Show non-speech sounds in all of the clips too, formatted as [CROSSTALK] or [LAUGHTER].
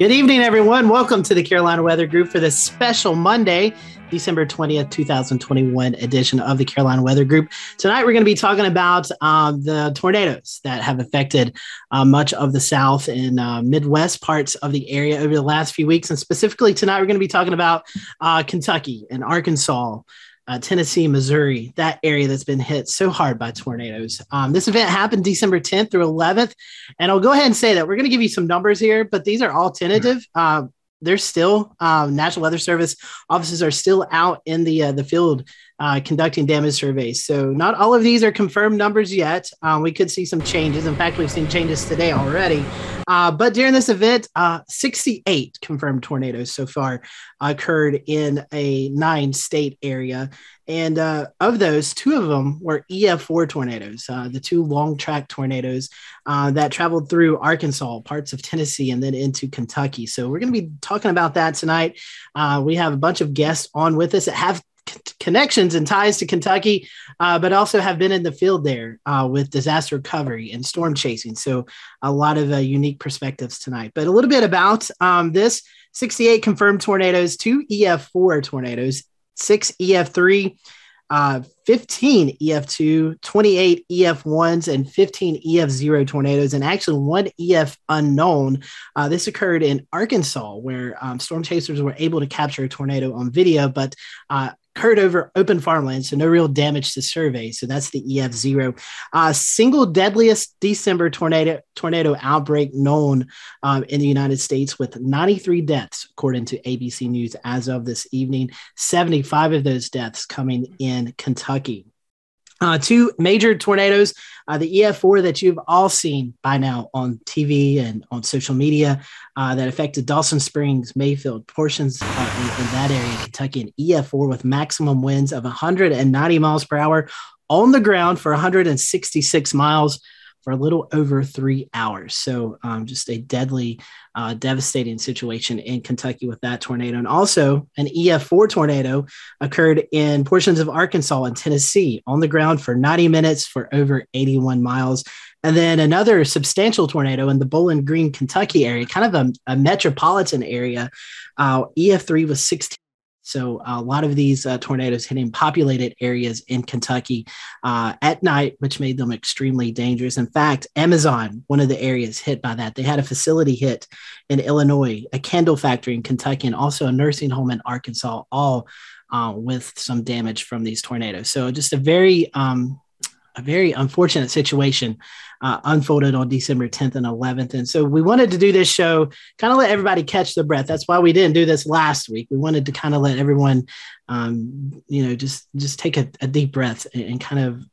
Good evening, everyone. Welcome to the Carolina Weather Group for this special Monday, December 20th, 2021 edition of the Carolina Weather Group. Tonight, we're going to be talking about um, the tornadoes that have affected uh, much of the South and uh, Midwest parts of the area over the last few weeks. And specifically, tonight, we're going to be talking about uh, Kentucky and Arkansas uh, Tennessee, Missouri, that area that's been hit so hard by tornadoes. Um, this event happened December 10th through 11th. And I'll go ahead and say that we're going to give you some numbers here, but these are all tentative. Uh, there's still um, National Weather Service offices are still out in the uh, the field uh, conducting damage surveys. So not all of these are confirmed numbers yet. Um, we could see some changes. In fact, we've seen changes today already. Uh, but during this event, uh, 68 confirmed tornadoes so far occurred in a nine state area. And uh, of those, two of them were EF4 tornadoes, uh, the two long track tornadoes uh, that traveled through Arkansas, parts of Tennessee, and then into Kentucky. So we're going to be talking about that tonight. we have a bunch of guests on with us that have connections and ties to Kentucky, uh, but also have been in the field there uh, with disaster recovery and storm chasing. So, a lot of uh, unique perspectives tonight. But a little bit about um, this 68 confirmed tornadoes, two EF4 tornadoes, six EF3. Uh, 15 EF2, 28 EF1s, and 15 EF0 tornadoes, and actually one EF unknown. Uh, this occurred in Arkansas, where um, storm chasers were able to capture a tornado on video, but uh, occurred over open farmland, so no real damage to survey. So that's the EF zero. Uh, single deadliest December tornado tornado outbreak known um, in the United States, with 93 deaths according to ABC News as of this evening. 75 of those deaths coming in Kentucky. Uh, two major tornadoes, uh, the EF4 that you've all seen by now on TV and on social media uh, that affected Dawson Springs, Mayfield, portions uh, in, in, that area, Kentucky, and EF4 with maximum winds of 190 miles per hour on the ground for 166 miles for a little over three hours. So, um, just a deadly, uh, devastating situation in Kentucky with that tornado. And also, an EF4 tornado occurred in portions of Arkansas and Tennessee on the ground for 90 minutes for over 81 miles. And then another substantial tornado in the Bowling Green, Kentucky area, kind of a, a metropolitan area. Uh, EF3 was 16 so a lot of these uh, tornadoes hitting populated areas in Kentucky uh, at night, which made them extremely dangerous. In fact, Amazon, one of the areas hit by that, they had a facility hit in Illinois, a candle factory in Kentucky, and also a nursing home in Arkansas, all uh, with some damage from these tornadoes. So just a very um, a very unfortunate situation uh, unfolded on December 10th and 11th. And so we wanted to do this show, kind of let everybody catch the breath. That's why we didn't do this last week. We wanted to kind of let everyone, um, you know, just just take a, a deep breath and, and, kind of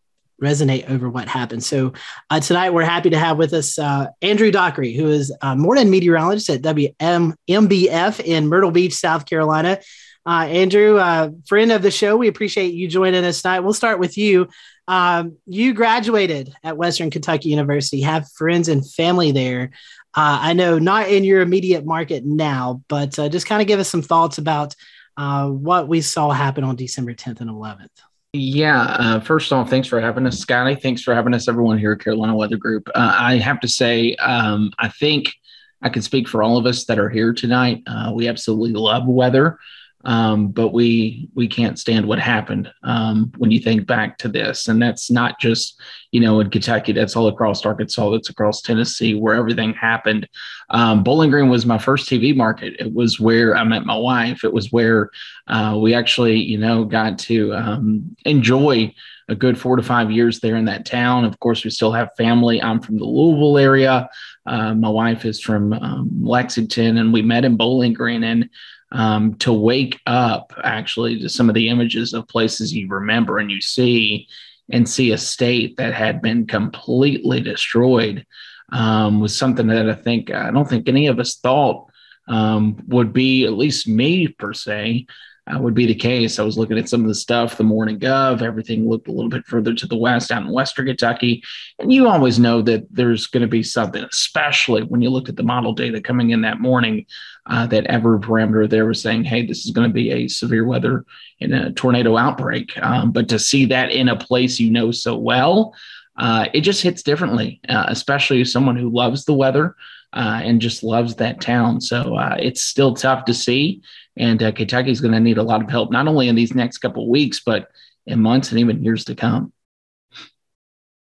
resonate over what happened. So uh, tonight we're happy to have with us uh, Andrew Dockery, who is a morning meteorologist at WMBF in Myrtle Beach, South Carolina. Uh, Andrew, uh, friend of the show, we appreciate you joining us tonight. We'll start with you. Um, you graduated at Western Kentucky University, have friends and family there. Uh, I know not in your immediate market now, but uh, just kind of give us some thoughts about uh, what we saw happen on December 10th and 11th. Yeah. Uh, first off, thanks for having us, Scotty. Thanks for having us, everyone here at Carolina Weather Group. Uh, I have to say, um, I think I can speak for all of us that are here tonight. Uh, we absolutely love weather. Um, but we we can't stand what happened um, when you think back to this, and that's not just you know in Kentucky. That's all across Arkansas. That's across Tennessee, where everything happened. Um, Bowling Green was my first TV market. It was where I met my wife. It was where uh, we actually you know got to um, enjoy a good four to five years there in that town. Of course, we still have family. I'm from the Louisville area. Uh, my wife is from um, Lexington, and we met in Bowling Green. And um, to wake up actually to some of the images of places you remember and you see and see a state that had been completely destroyed um, was something that I think I don't think any of us thought um, would be at least me per se uh, would be the case. I was looking at some of the stuff, the morning of. everything looked a little bit further to the west out in Western Kentucky. And you always know that there's going to be something, especially when you looked at the model data coming in that morning, uh, that every parameter there was saying, hey, this is going to be a severe weather and a tornado outbreak. Um, but to see that in a place you know so well, uh, it just hits differently, uh, especially someone who loves the weather. uh, and just loves that town. So uh, it's still tough to see. And uh, Kentucky's going to need a lot of help, not only in these next couple of weeks, but in months and even years to come.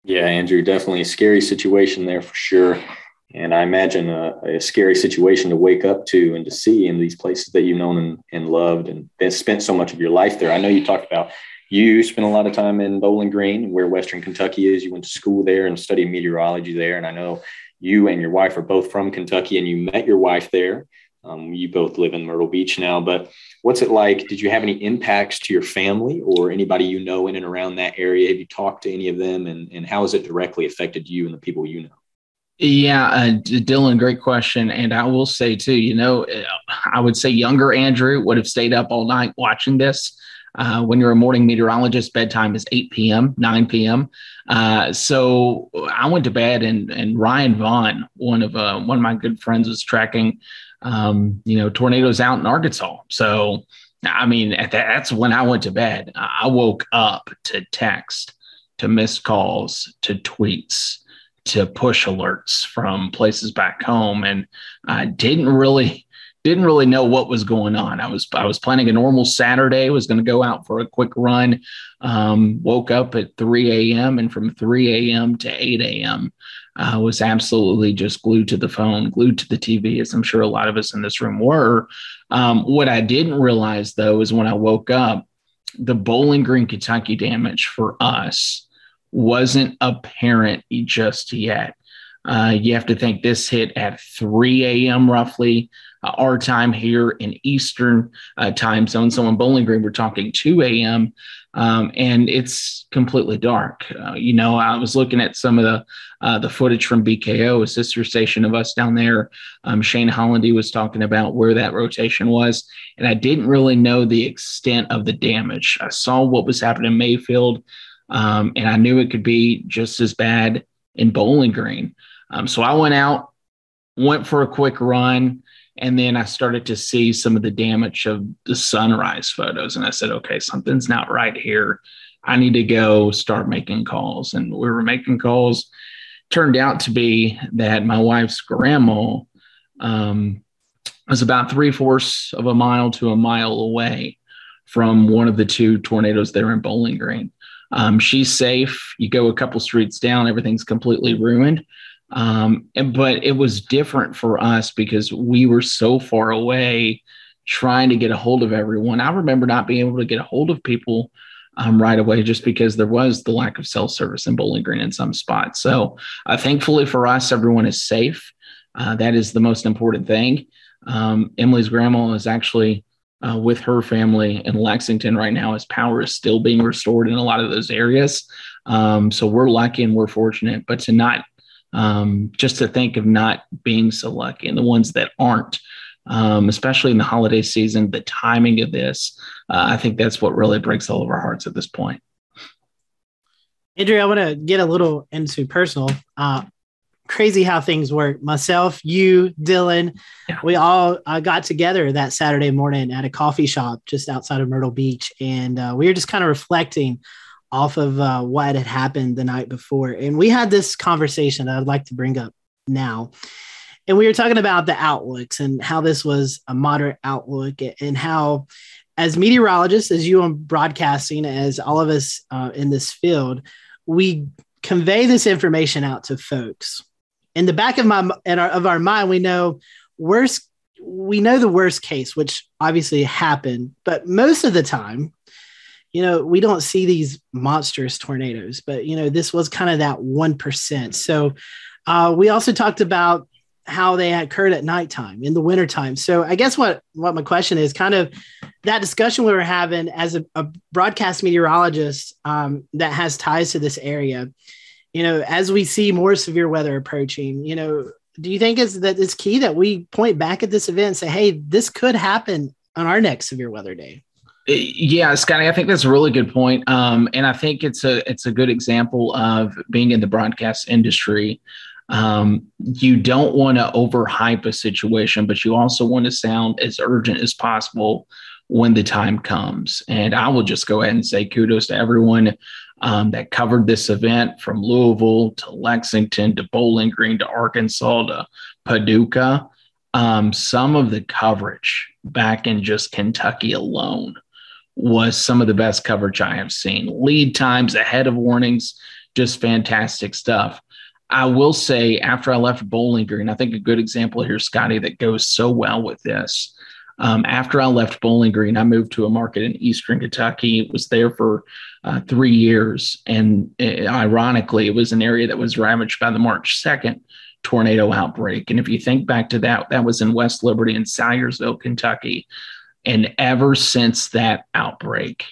Yeah, Andrew, definitely a scary situation there for sure. And I imagine a, a, scary situation to wake up to and to see in these places that you've known and, and loved and spent so much of your life there. I know you talked about you spent a lot of time in Bowling Green, where Western Kentucky is. You went to school there and studied meteorology there. And I know you and your wife are both from Kentucky and you met your wife there. Um, you both live in Myrtle Beach now, but what's it like? Did you have any impacts to your family or anybody you know in and around that area? Have you talked to any of them and, and how has it directly affected you and the people you know? Yeah, uh, Dylan, great question. And I will say too, you know, I would say younger Andrew would have stayed up all night watching this. Uh, when you're a morning meteorologist, bedtime is 8 p.m., 9 p.m. Uh, so I went to bed, and and Ryan Vaughn, one of uh, one of my good friends, was tracking um, you know, tornadoes out in Arkansas. So, I mean, that's when I went to bed. I woke up to text, to missed calls, to tweets, to push alerts from places back home, and I didn't really didn't really know what was going on. I was I was planning a normal Saturday. Was going to go out for a quick run. Um, woke up at 3 a.m. and from 3 a.m. to 8 a.m uh, was absolutely just glued to the phone, glued to the TV, as I'm sure a lot of us in this room were. Um, what I didn't realize, though, is when I woke up, the Bowling Green, Kentucky damage for us wasn't apparent just yet. Uh, you have to think this hit at 3 a.m. roughly, uh, our time here in Eastern uh, time zone. So in Bowling Green, we're talking 2 a.m. Um, and it's completely dark. Uh, you know, I was looking at some of the uh, the footage from BKO, a sister station of us down there. Um, Shane Holinde was talking about where that rotation was, and I didn't really know the extent of the damage. I saw what was happening in Mayfield, um, and I knew it could be just as bad in Bowling Green. Um, so I went out, went for a quick run. And then I started to see some of the damage of the sunrise photos. And I said, okay, something's not right here. I need to go start making calls. And we were making calls. Turned out to be that my wife's grandma um, was about three fourths of a mile to a mile away from one of the two tornadoes there in Bowling Green. Um, she's safe. You go a couple streets down, everything's completely ruined. Um, and, but it was different for us because we were so far away trying to get a hold of everyone. I remember not being able to get a hold of people um, right away just because there was the lack of cell service in Bowling Green in some spots. So, uh, thankfully for us, everyone is safe. Uh, that is the most important thing. Um, Emily's grandma is actually uh, with her family in Lexington right now, as power is still being restored in a lot of those areas. Um, so we're lucky and we're fortunate, but to not um, just to think of not being so lucky and the ones that aren't, um, especially in the holiday season, the timing of this, uh, I think that's what really breaks all of our hearts at this point. Andrew, I want to get a little into personal. Uh, crazy how things work. Myself, you, Dylan, yeah. we all uh, got together that Saturday morning at a coffee shop just outside of Myrtle Beach, and uh, we were just kind of reflecting off of uh, what had happened the night before. And we had this conversation that I'd like to bring up now. And we were talking about the outlooks and how this was a moderate outlook and how, as meteorologists, as you on broadcasting, as all of us uh, in this field, we convey this information out to folks. In the back of my our, of our mind, we know worst we know the worst case, which obviously happened, but most of the time, you know, we don't see these monstrous tornadoes, but you know, this was kind of that 1%. So uh, we also talked about how they occurred at nighttime in the wintertime. So I guess what, what my question is kind of that discussion we were having as a, a broadcast meteorologist um, that has ties to this area, you know, as we see more severe weather approaching, you know, do you think is that it's key that we point back at this event and say, hey, this could happen on our next severe weather day? Yeah, Scotty, I think that's a really good point. Um, and I think it's a it's a good example of being in the broadcast industry. Um, you don't want to overhype a situation, but you also want to sound as urgent as possible when the time comes. And I will just go ahead and say kudos to everyone um, that covered this event from Louisville to Lexington to Bowling Green to Arkansas to Paducah. Um, some of the coverage back in just Kentucky alone was some of the best coverage I have seen. Lead times ahead of warnings, just fantastic stuff. I will say, after I left Bowling Green, I think a good example here, Scotty, that goes so well with this. Um, after I left Bowling Green, I moved to a market in Eastern Kentucky. It was there for uh, three years, and it, ironically, it was an area that was ravaged by the March second tornado outbreak. And if you think back to that, that was in West Liberty and Salyersville, Kentucky. And ever since that outbreak,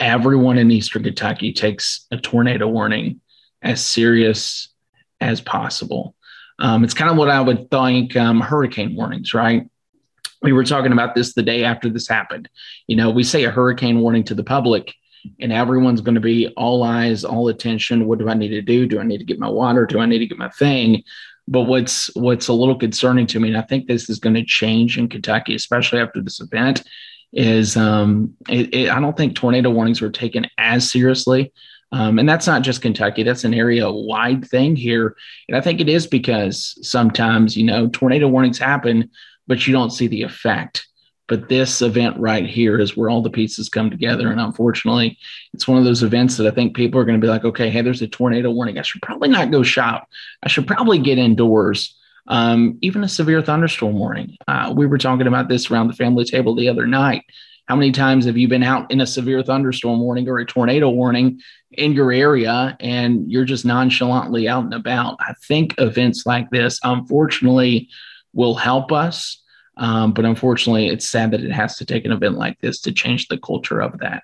everyone in Eastern Kentucky takes a tornado warning as serious as possible. Um, it's kind of what I would think um, hurricane warnings, right? We were talking about this the day after this happened. You know, we say a hurricane warning to the public, and everyone's going to be all eyes, all attention. What do I need to do? Do I need to get my water? Do I need to get my thing? But what's what's a little concerning to me, and I think this is going to change in Kentucky, especially after this event, is um, it, it, I don't think tornado warnings were taken as seriously. Um, and that's not just Kentucky, that's an area wide thing here. And I think it is because sometimes, you know, tornado warnings happen, but you don't see the effect. But this event right here is where all the pieces come together. And unfortunately, it's one of those events that I think people are going to be like, okay, hey, there's a tornado warning. I should probably not go shop. I should probably get indoors. Um, even a severe thunderstorm warning. Uh, we were talking about this around the family table the other night. How many times have you been out in a severe thunderstorm warning or a tornado warning in your area and you're just nonchalantly out and about? I think events like this, unfortunately, will help us um, but unfortunately, it's sad that it has to take an event like this to change the culture of that.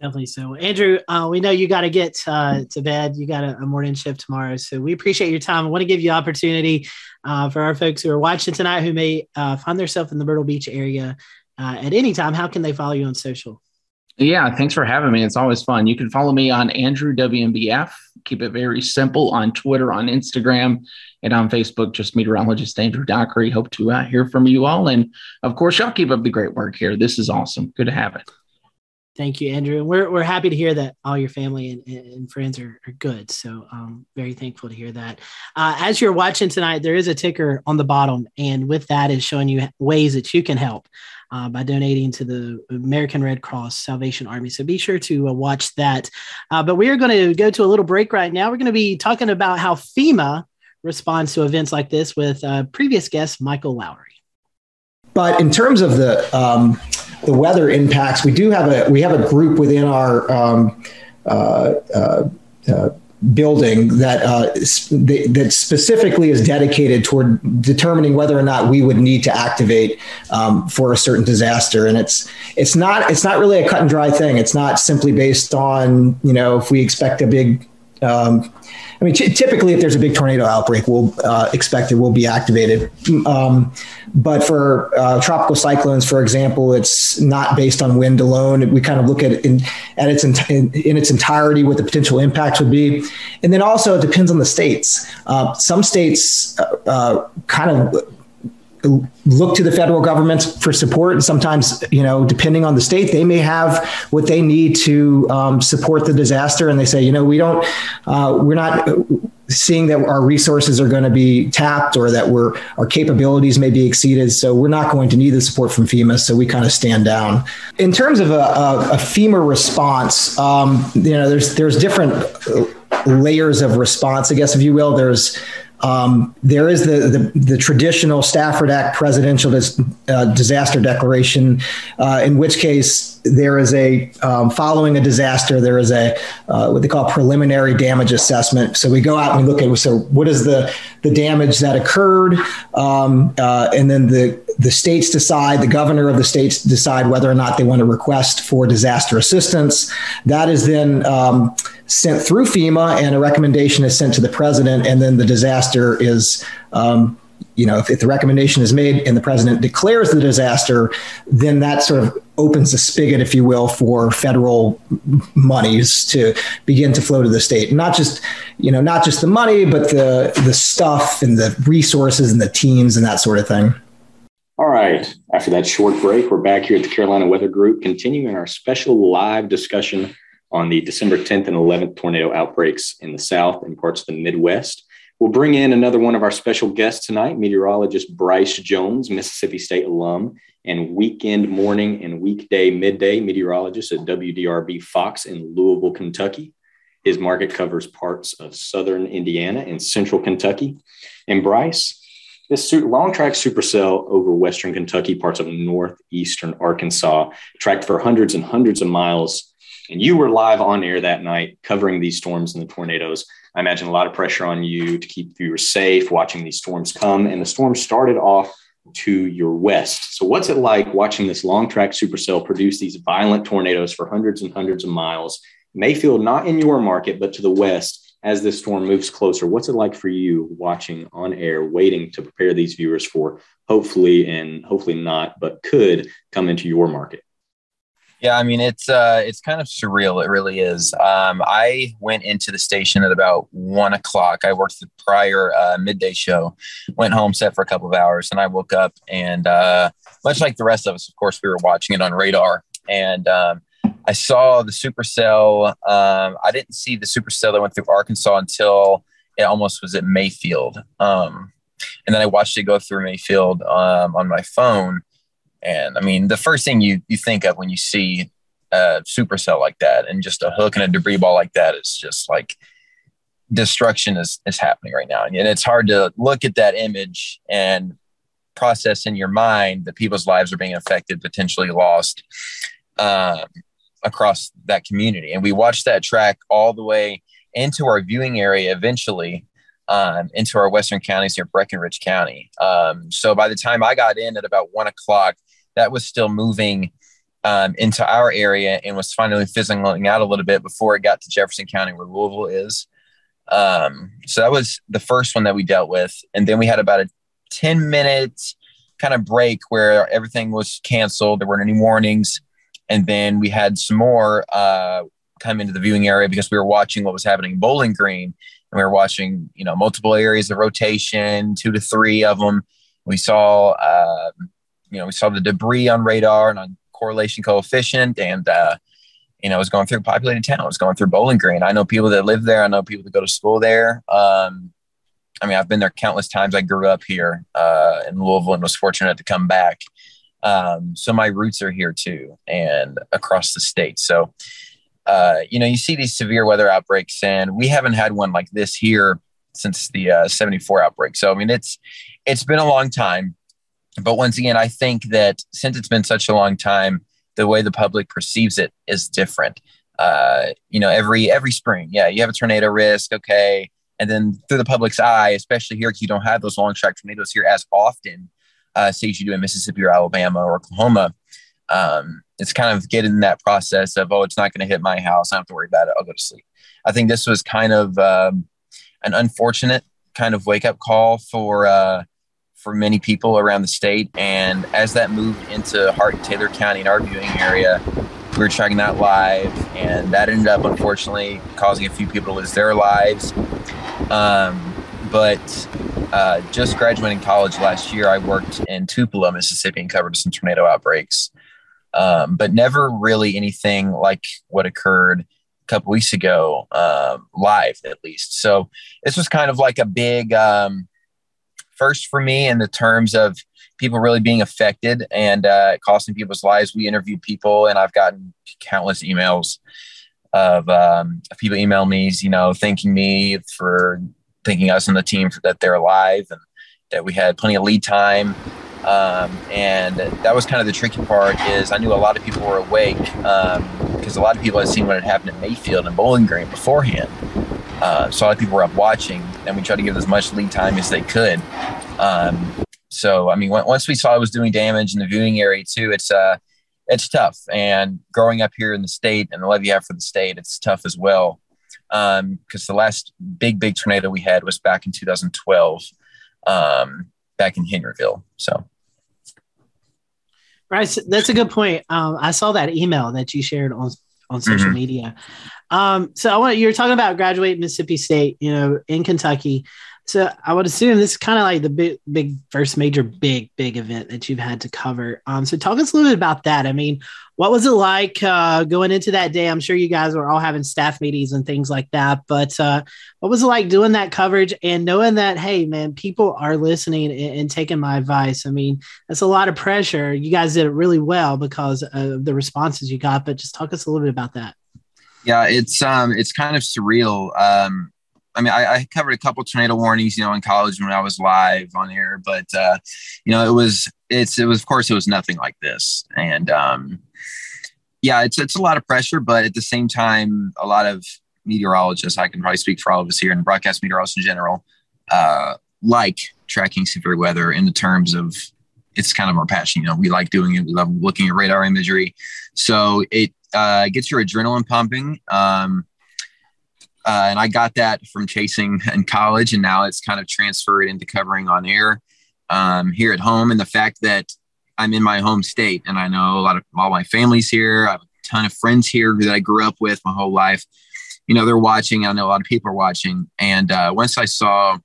Definitely so. Andrew, uh, we know you got to get uh, to bed. You got a, a, morning shift tomorrow. So we appreciate your time. I want to give you opportunity uh, for our folks who are watching tonight who may uh, find themselves in the Myrtle Beach area uh, at any time. How can they follow you on social? Yeah, thanks for having me. It's always fun. You can follow me on Andrew WMBF. Keep it very simple on Twitter, on Instagram, and on Facebook. Just meteorologist Andrew Dockery. Hope to uh, hear from you all, and of course, y'all keep up the great work here. This is awesome. Good to have it. Thank you, Andrew. And we're, we're happy to hear that all your family and, and friends are, are good. So um, very thankful to hear that. Uh, as you're watching tonight, there is a ticker on the bottom, and with that is showing you ways that you can help uh, by donating to the American Red Cross Salvation Army. So be sure to uh, watch that. Uh, but we are going to go to a little break right now. We're going to be talking about how FEMA responds to events like this with uh, previous guest Michael Lowry. But in terms of the um, the weather impacts, we do have a we have a group within our um, uh, uh, building that uh, that specifically is dedicated toward determining whether or not we would need to activate um, for a certain disaster and it's it's not it's not really a cut and dry thing it's not simply based on you know if we expect a big um, I mean, t- typically, if there's a big tornado outbreak, we'll uh, expect it will be activated. Um, but for uh, tropical cyclones, for example, it's not based on wind alone. We kind of look at it in, at its in, in, its entirety, what the potential impacts would be, and then also it depends on the states. Uh, some states uh, uh, kind of look to the federal government for support. And sometimes, you know, depending on the state, they may have what they need to um, support the disaster. And they say, you know, we don't, uh, we're not seeing that our resources are going to be tapped or that we're our capabilities may be exceeded. So we're not going to need the support from FEMA. So we kind of stand down. In terms of a, a, a FEMA response, um, you know, there's there's different layers of response, I guess, if you will. There's um, there is the, the, the traditional Stafford Act presidential dis, uh, disaster declaration, uh, in which case there is a um, following a disaster there is a uh, what they call preliminary damage assessment. So we go out and we look at so what is the the damage that occurred, um, uh, and then the the states decide the governor of the states decide whether or not they want to request for disaster assistance. That is then um, sent through FEMA, and a recommendation is sent to the president, and then the disaster is. Um, you know, if, if, the recommendation is made and the president declares the disaster, then that sort of opens the spigot, if you will, for federal monies to begin to flow to the state. Not just, you know, not just the money, but the the stuff and the resources and the teams and that sort of thing. All right. After that short break, we're back here at the Carolina Weather Group, continuing our special live discussion on the December 10th and 11th tornado outbreaks in the South and parts of the Midwest. We'll bring in another one of our special guests tonight, meteorologist Bryce Jones, Mississippi State alum and weekend morning and weekday midday meteorologist at WDRB Fox in Louisville, Kentucky. His market covers parts of southern Indiana and central Kentucky. And Bryce, this long track supercell over western Kentucky, parts of northeastern Arkansas, tracked for hundreds and hundreds of miles. And you were live on air that night covering these storms and the tornadoes. I imagine a lot of pressure on you to keep viewers safe watching these storms come. And the storm started off to your west. So, what's it like watching this long track supercell produce these violent tornadoes for hundreds and hundreds of miles? Mayfield, not in your market, but to the west as this storm moves closer. What's it like for you watching on air, waiting to prepare these viewers for hopefully and hopefully not, but could come into your market? Yeah, I mean it's uh, it's kind of surreal. It really is. Um, I went into the station at about one o'clock. I worked the prior uh, midday show, went home, set for a couple of hours, and I woke up and uh, much like the rest of us, of course, we were watching it on radar, and um, I saw the supercell. Um, I didn't see the supercell that went through Arkansas until it almost was at Mayfield, um, and then I watched it go through Mayfield um, on my phone and I mean, the first thing you you think of when you see a supercell like that and just a hook and a debris ball like that is just like destruction is, is happening right now. And it's hard to look at that image and process in your mind that people's lives are being affected, potentially lost um, across that community. And we watched that track all the way into our viewing area eventually. Um, into our western counties near Breckinridge County. Um, so by the time I got in at about one o'clock, that was still moving um, into our area and was finally fizzling out a little bit before it got to Jefferson County, where Louisville is. Um, so that was the first one that we dealt with. And then we had about a 10 minute kind of break where everything was canceled. There weren't any warnings. And then we had some more uh, come into the viewing area because we were watching what was happening in Bowling Green. And we were watching, you know, multiple areas of rotation, two to three of them. We saw uh, you know, we saw the debris on radar and on correlation coefficient, and uh, you know, I was going through populated town. I was going through Bowling Green. I know people that live there. I know people that go to school there. Um, I mean, I've been there countless times. I grew up here uh, in Louisville and was fortunate to come back. Um, so my roots are here too, and across the state. So, uh, you know, you see these severe weather outbreaks, and we haven't had one like this here since the uh, 74 outbreak. So, I mean, it's it's been a long time. But once again, I think that since it's been such a long time, the way the public perceives it is different. Uh, you know, every every spring, yeah, you have a tornado risk, okay, and then through the public's eye, especially here because you don't have those long track tornadoes here as often, uh, say you do in Mississippi or Alabama or Oklahoma. Um, it's kind of getting that process of oh, it's not going to hit my house. I don't have to worry about it. I'll go to sleep. I think this was kind of um, an unfortunate kind of wake up call for uh, for many people around the state. And as that moved into Hart and Taylor County in our viewing area, we were tracking that live, and that ended up unfortunately causing a few people to lose their lives. Um, but uh, just graduating college last year, I worked in Tupelo, Mississippi, and covered some tornado outbreaks, um, but never really anything like what occurred a couple weeks ago, um, live at least. So this was kind of like a big um, first for me in the terms of people really being affected and uh, costing people's lives. We interviewed people, and I've gotten countless emails of, um, people email me, you know, thanking me for thanking us and the team for, that they're alive and that we had plenty of lead time. Um, and that was kind of the tricky part is I knew a lot of people were awake because um, a lot of people had seen what had happened at Mayfield and Bowling Green beforehand. Uh, so a lot of people were up watching, and we tried to give as much lead time as they could. Um, so I mean, once we saw it was doing damage in the viewing area too, it's uh, it's tough. And growing up here in the state and the love you have for the state, it's tough as well. Because um, the last big big tornado we had was back in 2012, um, back in Henryville. So. Right, that's a good point. Um, I saw that email that you shared on on social mm-hmm. media. Um, so I want you're talking about graduate Mississippi State, you know, in Kentucky. So I would assume this is kind of like the big, big first major big, big event that you've had to cover. Um, so talk us a little bit about that. I mean, what was it like uh, going into that day? I'm sure you guys were all having staff meetings and things like that, but uh, what was it like doing that coverage and knowing that, hey, man, people are listening and, and taking my advice? I mean, that's a lot of pressure. You guys did it really well because of the responses you got, but just talk us a little bit about that. Yeah, it's um, it's kind of surreal. Um, I mean, I, I, covered a couple tornado warnings, you know, in college when I was live on air, but uh, you know, it was it's it was of course it was nothing like this, and um, yeah, it's it's a lot of pressure, but at the same time, a lot of meteorologists, I can probably speak for all of us here, and broadcast meteorologists in general, uh, like tracking severe weather in the terms of it's kind of our passion. You know, we like doing it. We love looking at radar imagery, so it uh, gets your adrenaline pumping. Um, uh, and I got that from chasing in college, and now it's kind of transferred into covering on air um, here at home. And the fact that I'm in my home state, and I know a lot of all my family's here. I have a ton of friends here that I grew up with my whole life. You know, they're watching. I know a lot of people are watching. And uh, once I saw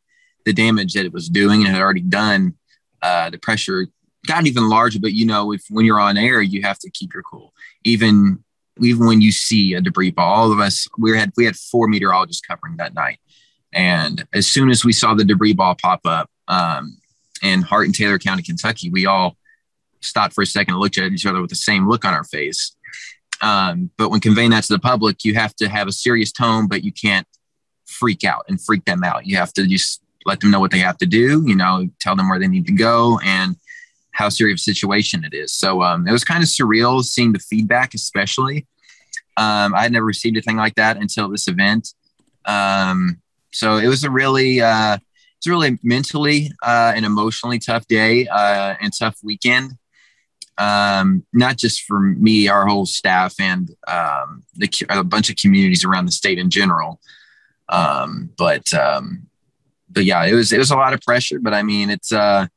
the damage that it was doing and had already done, uh, the pressure got even larger. But you know, if when you're on air, you have to keep your cool, even even when you see a debris ball, all of us we had we had four meteorologists covering that night, and as soon as we saw the debris ball pop up um, in Hart and Taylor County, Kentucky, we all stopped for a second and looked at each other with the same look on our face. Um, but when conveying that to the public, you have to have a serious tone, but you can't freak out and freak them out. You have to just let them know what they have to do. You know, tell them where they need to go and how serious a situation it is. So um, it was kind of surreal seeing the feedback, especially. Um, I had never received anything like that until this event. Um, so it was a really, uh, it's really mentally uh, and emotionally tough day uh, and tough weekend. Um, not just for me, our whole staff, and um, the, a bunch of communities around the state in general. Um, but but yeah, it was it was a lot of pressure. But I mean, it's uh,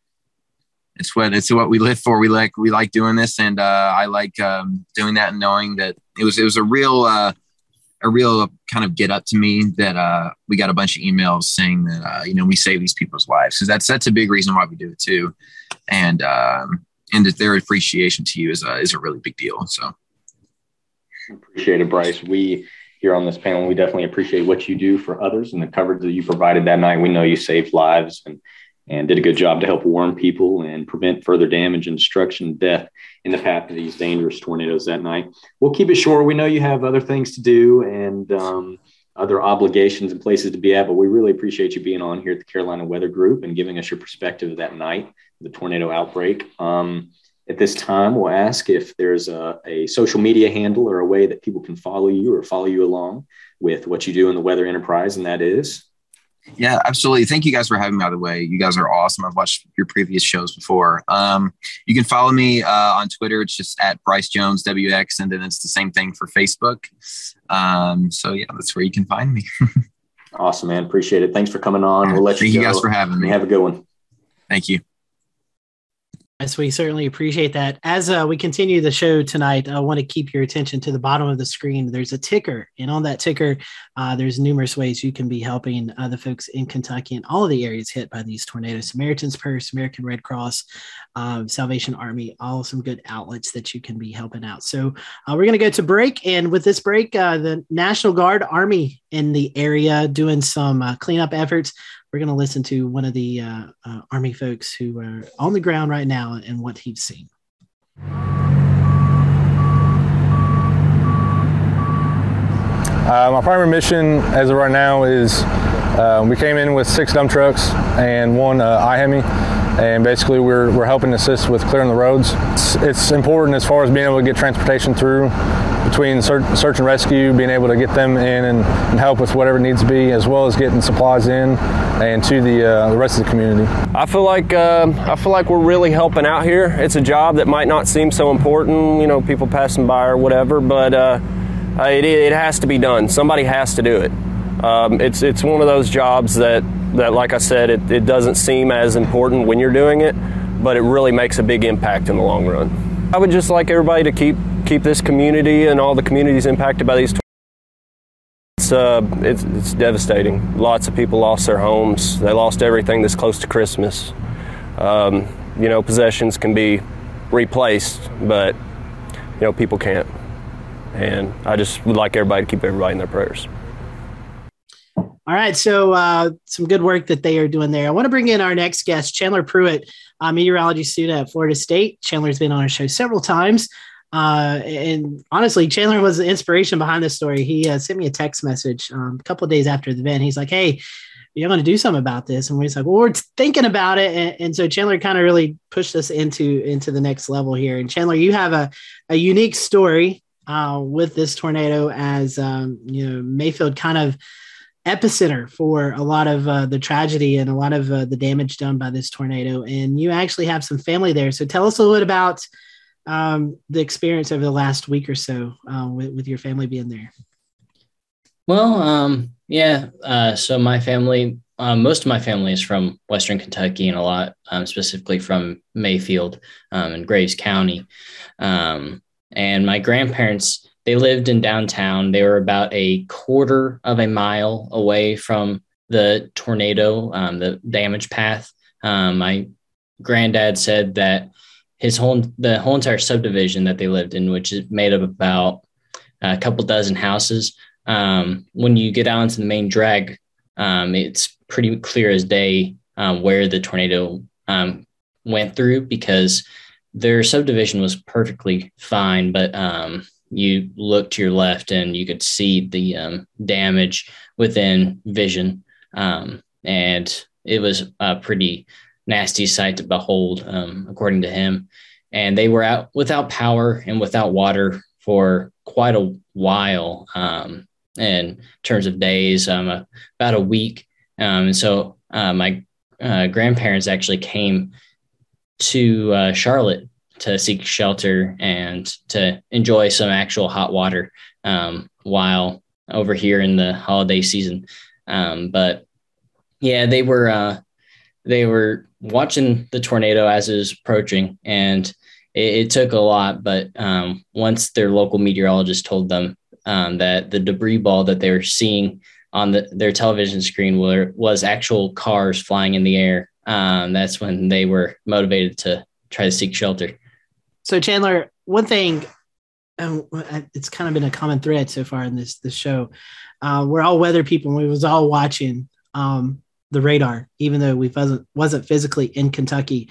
it's what it's what we live for. We like we like doing this, and uh, I like um, doing that and knowing that it was it was a real uh, a real kind of get up to me that uh, we got a bunch of emails saying that uh, you know we save these people's lives because that's that's a big reason why we do it too, and um, and that their appreciation to you is a, is a really big deal. So appreciate it, Bryce. We here on this panel, we definitely appreciate what you do for others and the coverage that you provided that night. We know you saved lives and and did a good job to help warn people and prevent further damage and destruction and death in the path of these dangerous tornadoes that night. We'll keep it short. We know you have other things to do and um, other obligations and places to be at, but we really appreciate you being on here at the Carolina Weather Group and giving us your perspective of that night, the tornado outbreak. Um, at this time, we'll ask if there's a, a social media handle or a way that people can follow you or follow you along with what you do in the weather enterprise, and that is yeah, absolutely. Thank you guys for having me. By the way, you guys are awesome. I've watched your previous shows before. Um, you can follow me uh, on Twitter. It's just at Bryce Jones WX, and then it's the same thing for Facebook. Um, so yeah, that's where you can find me. [LAUGHS] awesome, man. Appreciate it. Thanks for coming on. We'll let Thank you, you guys for having me. Have a good one. Thank you. Yes, we certainly appreciate that. As uh, we continue the show tonight, I want to keep your attention to the bottom of the screen. There's a ticker, and on that ticker, uh, there's numerous ways you can be helping uh, the folks in Kentucky and all of the areas hit by these tornadoes. Samaritan's Purse, American Red Cross, um, Salvation Army, all some good outlets that you can be helping out. So uh, we're going to go to break, and with this break, uh, the National Guard Army in the area doing some uh, cleanup efforts we're going to listen to one of the uh, uh, Army folks who are on the ground right now and what he's seen. Uh, my primary mission as of right now is uh, we came in with six dump trucks and one uh, IHEMI, and basically we're, we're helping assist with clearing the roads. It's, it's important as far as being able to get transportation through between search, and rescue, being able to get them in and, and, help with whatever needs to be, as well as getting supplies in and to the, uh, the rest of the community. I feel like uh, I feel like we're really helping out here. It's a job that might not seem so important, you know, people passing by or whatever, but uh, it, it has to be done. Somebody has to do it. Um, it's it's one of those jobs that that, like I said, it, it doesn't seem as important when you're doing it, but it really makes a big impact in the long run. I would just like everybody to keep keep this community and all the communities impacted by these it's uh, it's it's devastating. Lots of people lost their homes. They lost everything this close to Christmas. Um, you know, possessions can be replaced, but you know, people can't. And I just would like everybody to keep everybody in their prayers. All right, so uh, some good work that they are doing there. I want to bring in our next guest, Chandler Pruitt, a meteorology student at Florida State. Chandler's been on our show several times. Uh, and honestly, Chandler was the inspiration behind this story. He uh, sent me a text message um, a couple days after the event. He's like, "Hey, you're going to do something about this," and we're like, "Well, we're thinking about it." And, and so Chandler kind of really pushed us into into the next level here. And Chandler, you have a a unique story uh, with this tornado, as um, you know, Mayfield kind of epicenter for a lot of uh, the tragedy and a lot of uh, the damage done by this tornado. And you actually have some family there. So tell us a little bit about um, the experience over the last week or so uh, with, with, your family being there? Well, um, yeah. Uh, so my family, um, most of my family is from Western Kentucky, and a lot um, specifically from Mayfield um, and Graves County. Um, and my grandparents, they lived in downtown. They were about a quarter of a mile away from the tornado, the damage path. my granddad said that his whole the whole entire subdivision that they lived in, which is made up about a couple dozen houses. Um, when you get out into the main drag, um, it's pretty clear as day um, where the tornado um, went through because their subdivision was perfectly fine, but um, you look to your left and you could see the um, damage within vision, and it was a pretty nasty sight to behold, um, according to him. And they were out without power and without water for quite a while um, in terms of days, um, about a week. Um, and so uh, my uh, grandparents actually came to uh, Charlotte to seek shelter and to enjoy some actual hot water um, while over here in the holiday season. Um, but yeah, they were uh, they were watching the tornado as it was approaching, and it, it took a lot. But um, once their local meteorologist told them um, that the debris ball that they were seeing on the, their television screen were, was actual cars flying in the air, um, that's when they were motivated to try to seek shelter. So, Chandler, one thing um, it's kind of been a common thread so far in this this show. Uh, we're all weather people, we was all watching. Um, the radar, even though we wasn't wasn't physically in Kentucky.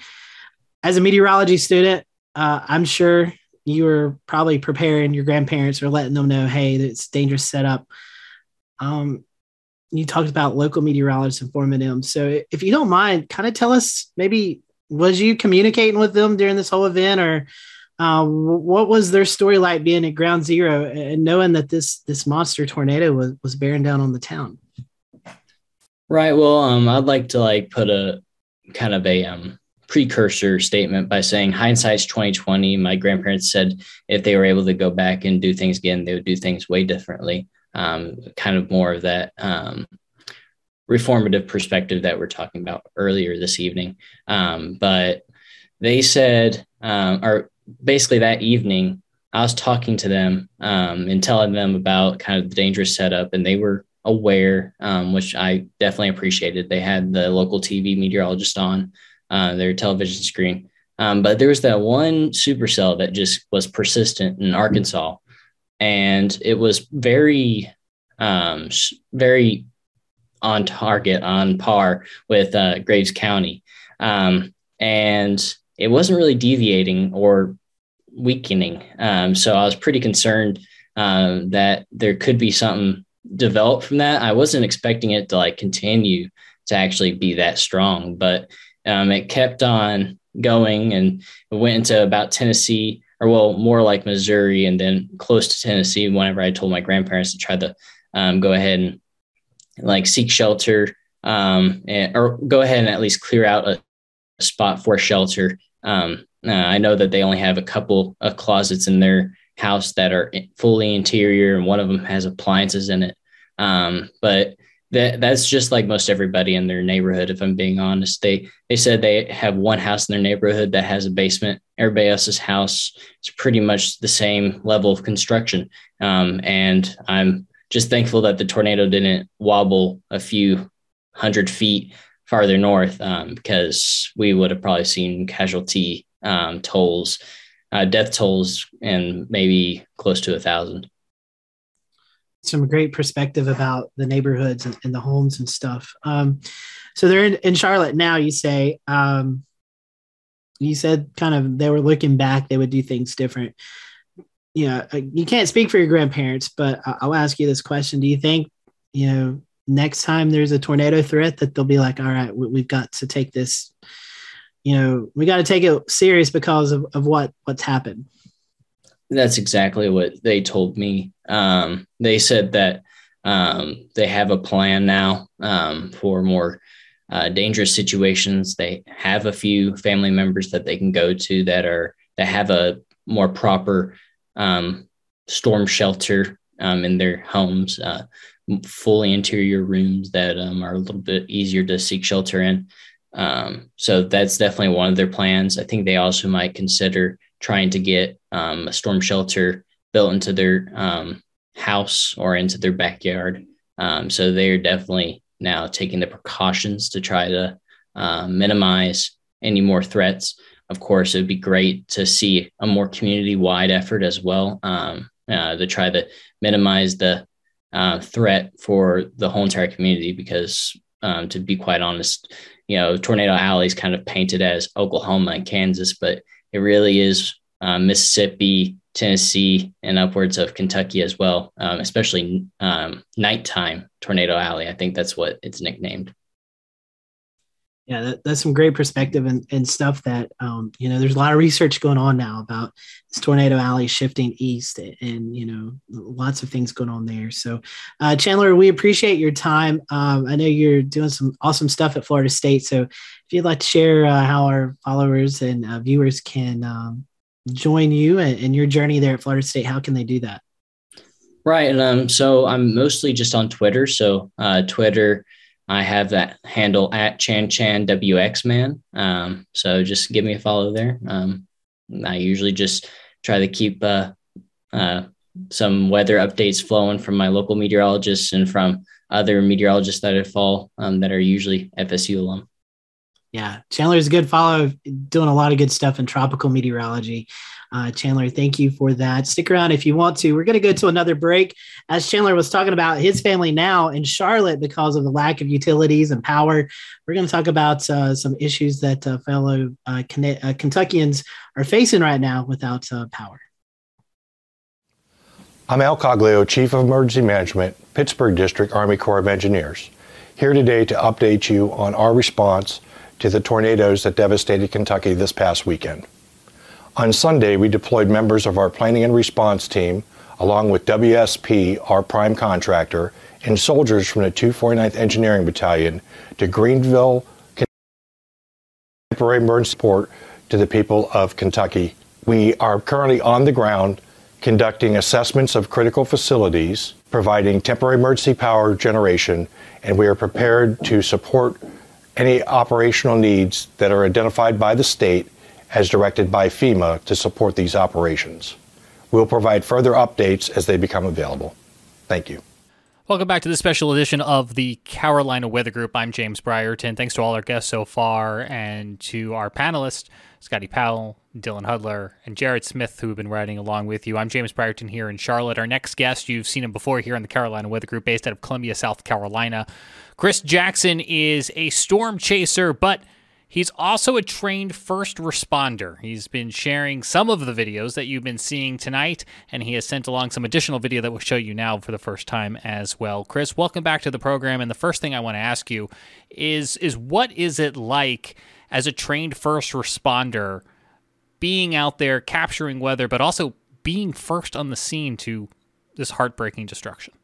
As a meteorology student, uh, I'm sure you were probably preparing your grandparents or letting them know, hey, it's dangerous setup. Um, you talked about local meteorologists informing them. So if you don't mind, kind of tell us maybe was you communicating with them during this whole event or uh, what was their story like being at ground zero and knowing that this this monster tornado was, was bearing down on the town? Right. Well, um, I'd like to like put a kind of a um, precursor statement by saying hindsight's 2020. My grandparents said if they were able to go back and do things again, they would do things way differently. Um, kind of more of that um, reformative perspective that we're talking about earlier this evening. Um, but they said, um, or basically that evening, I was talking to them um, and telling them about kind of the dangerous setup, and they were aware, um, which I definitely appreciated. They had the local TV meteorologist on uh, their television screen. Um, but there was that one supercell that just was persistent in Arkansas. And it was very, um, very on target, on par with uh, Graves County. Um, and it wasn't really deviating or weakening. Um, so I was pretty concerned uh, that there could be something developed from that. I wasn't expecting it to like continue to actually be that strong, but um, it kept on going and it went into about Tennessee or well, more like Missouri and then close to Tennessee. Whenever I told my grandparents to try to um, go ahead and like seek shelter um, and, or go ahead and at least clear out a, a spot for shelter. Um, uh, I know that they only have a couple of closets in their house that are fully interior and one of them has appliances in it. Um, but that that's just like most everybody in their neighborhood. If I'm being honest, they they said they have one house in their neighborhood that has a basement. Everybody else's house is pretty much the same level of construction. Um, and I'm just thankful that the tornado didn't wobble a few hundred feet farther north um, because we would have probably seen casualty um, tolls, uh, death tolls, and maybe close to a thousand. Some great perspective about the neighborhoods and, and the homes and stuff. Um, so they're in, in, Charlotte now. You say um, you said kind of they were looking back; they would do things different. You, know, you can't speak for your grandparents, but I'll ask you this question: Do you think you know next time there's a tornado threat that they'll be like, all right, we've got to take this, you know, we got to take it serious because of, of what what's happened. That's exactly what they told me. Um, they said that um, they have a plan now um, for more uh, dangerous situations. They have a few family members that they can go to that are that have a more proper um, storm shelter um, in their homes. Uh, fully interior rooms that um, are a little bit easier to seek shelter in. Um, so that's definitely one of their plans. I think they also might consider trying to get um, a storm shelter built into their um, house or into their backyard. So they're definitely now taking the precautions to try to uh, minimize any more threats. Of course, it would be great to see a more community wide effort as well um, uh, to try to minimize the uh, threat for the whole entire community because, um, to be quite honest, you know, Tornado Alley is kind of painted as Oklahoma and Kansas, but it really is uh, Mississippi, Tennessee, and upwards of Kentucky as well, um, especially um, nighttime Tornado Alley. I think that's what it's nicknamed yeah that, that's some great perspective and, and stuff that um, you know there's a lot of research going on now about this tornado alley shifting east and you know lots of things going on there. So uh, chandler we appreciate your time. Um, i know you're doing some awesome stuff at florida state. So if you'd like to share uh, how our followers and uh, viewers can um, join you and your journey there at florida state how can they do that? Right and um, so i'm mostly just on twitter. So uh, twitter I have that handle at Chan Chan WX Man. Um, so just give me a follow there. Um, I usually just try to keep uh, uh, some weather updates flowing from my local meteorologists and from other meteorologists that I follow um, that are usually FSU alum. Yeah, Chandler's a good follow, doing a lot of good stuff in tropical meteorology. Uh, Chandler, thank you for that. Stick around if you want to. We're going to go to another break. As Chandler was talking about his family now in Charlotte because of the lack of utilities and power, we're going to talk about uh, some issues that uh, fellow uh, uh, Kentuckians are facing right now without uh, power. I'm Al Coglio, Chief of Emergency Management, Pittsburgh District Army Corps of Engineers, here today to update you on our response to the tornadoes that devastated Kentucky this past weekend. On Sunday, we deployed members of our planning and response team, along with WSP, our prime contractor, and soldiers from the 249th Engineering Battalion to Greenville, Kentucky temporary emergency support to the people of Kentucky. We are currently on the ground conducting assessments of critical facilities, providing temporary emergency power generation, and we are prepared to support any operational needs that are identified by the state as directed by FEMA to support these operations. We'll provide further updates as they become available. Thank you. Welcome back to this special edition of the Carolina Weather Group. I'm James Brierton. Thanks to all our guests so far and to our panelists, Scotty Powell, Dylan Hudler, and Jared Smith, who have been riding along with you. I'm James Brierton here in Charlotte. Our next guest, you've seen him before here on the Carolina Weather Group, based out of Columbia, South Carolina. Chris Jackson is a storm chaser, but He's also a trained first responder. He's been sharing some of the videos that you've been seeing tonight, and he has sent along some additional video that we'll show you now for the first time as well. Chris, welcome back to the program. And the first thing I want to ask you is is what is it like as a trained first responder being out there capturing weather, but also being first on the scene to this heartbreaking destruction?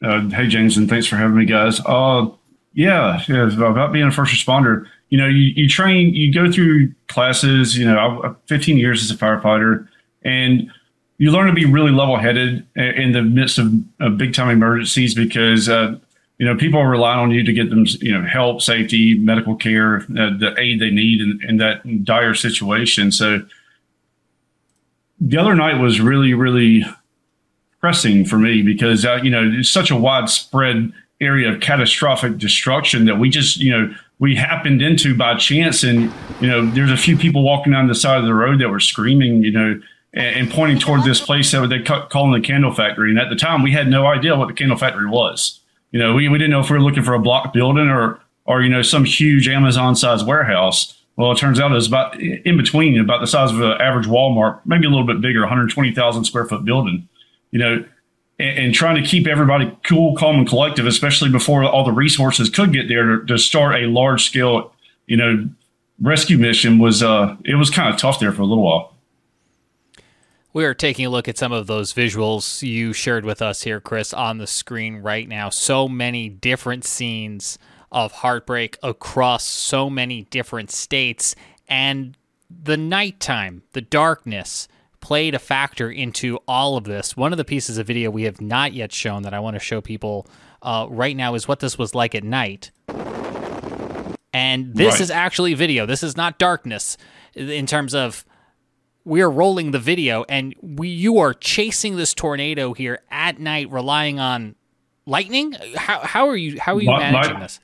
Uh, hey, James, and thanks for having me, guys. Uh, yeah, yeah, about being a first responder. You know, you, you train, you go through classes. You know, I, 15 years as a firefighter, and you learn to be really level headed in the midst of, of big time emergencies because uh, you know people rely on you to get them you know help, safety, medical care, uh, the aid they need in, in that dire situation. So the other night was really really pressing for me because uh, you know it's such a widespread area of catastrophic destruction that we just you know we happened into by chance. And you know there's a few people walking down the side of the road that were screaming you know and, and pointing toward this place that they calling the candle factory. And at the time we had no idea what the candle factory was. You know we, we didn't know if we were looking for a block building or or you know some huge amazon sized warehouse. Well it turns out it was about in between about the size of an average walmart maybe a little bit bigger 120000 square foot building. You know and, and, trying to keep everybody cool, calm, and collective, especially before all the resources could get there to, to start a large scale, you know, rescue mission was uh it was kind of tough there for a little while. We are taking a look at some of those visuals you shared with us here, Chris, on the screen right now. So many different scenes of heartbreak across so many different states and the nighttime, the darkness, played a factor into all of this. One of the pieces of video we have not yet shown that I want to show people uh, right now is what this was like at night. And this right. is actually video. This is not darkness in terms of we are rolling the video and we you are chasing this tornado here at night relying on lightning how, how are you how are you managing this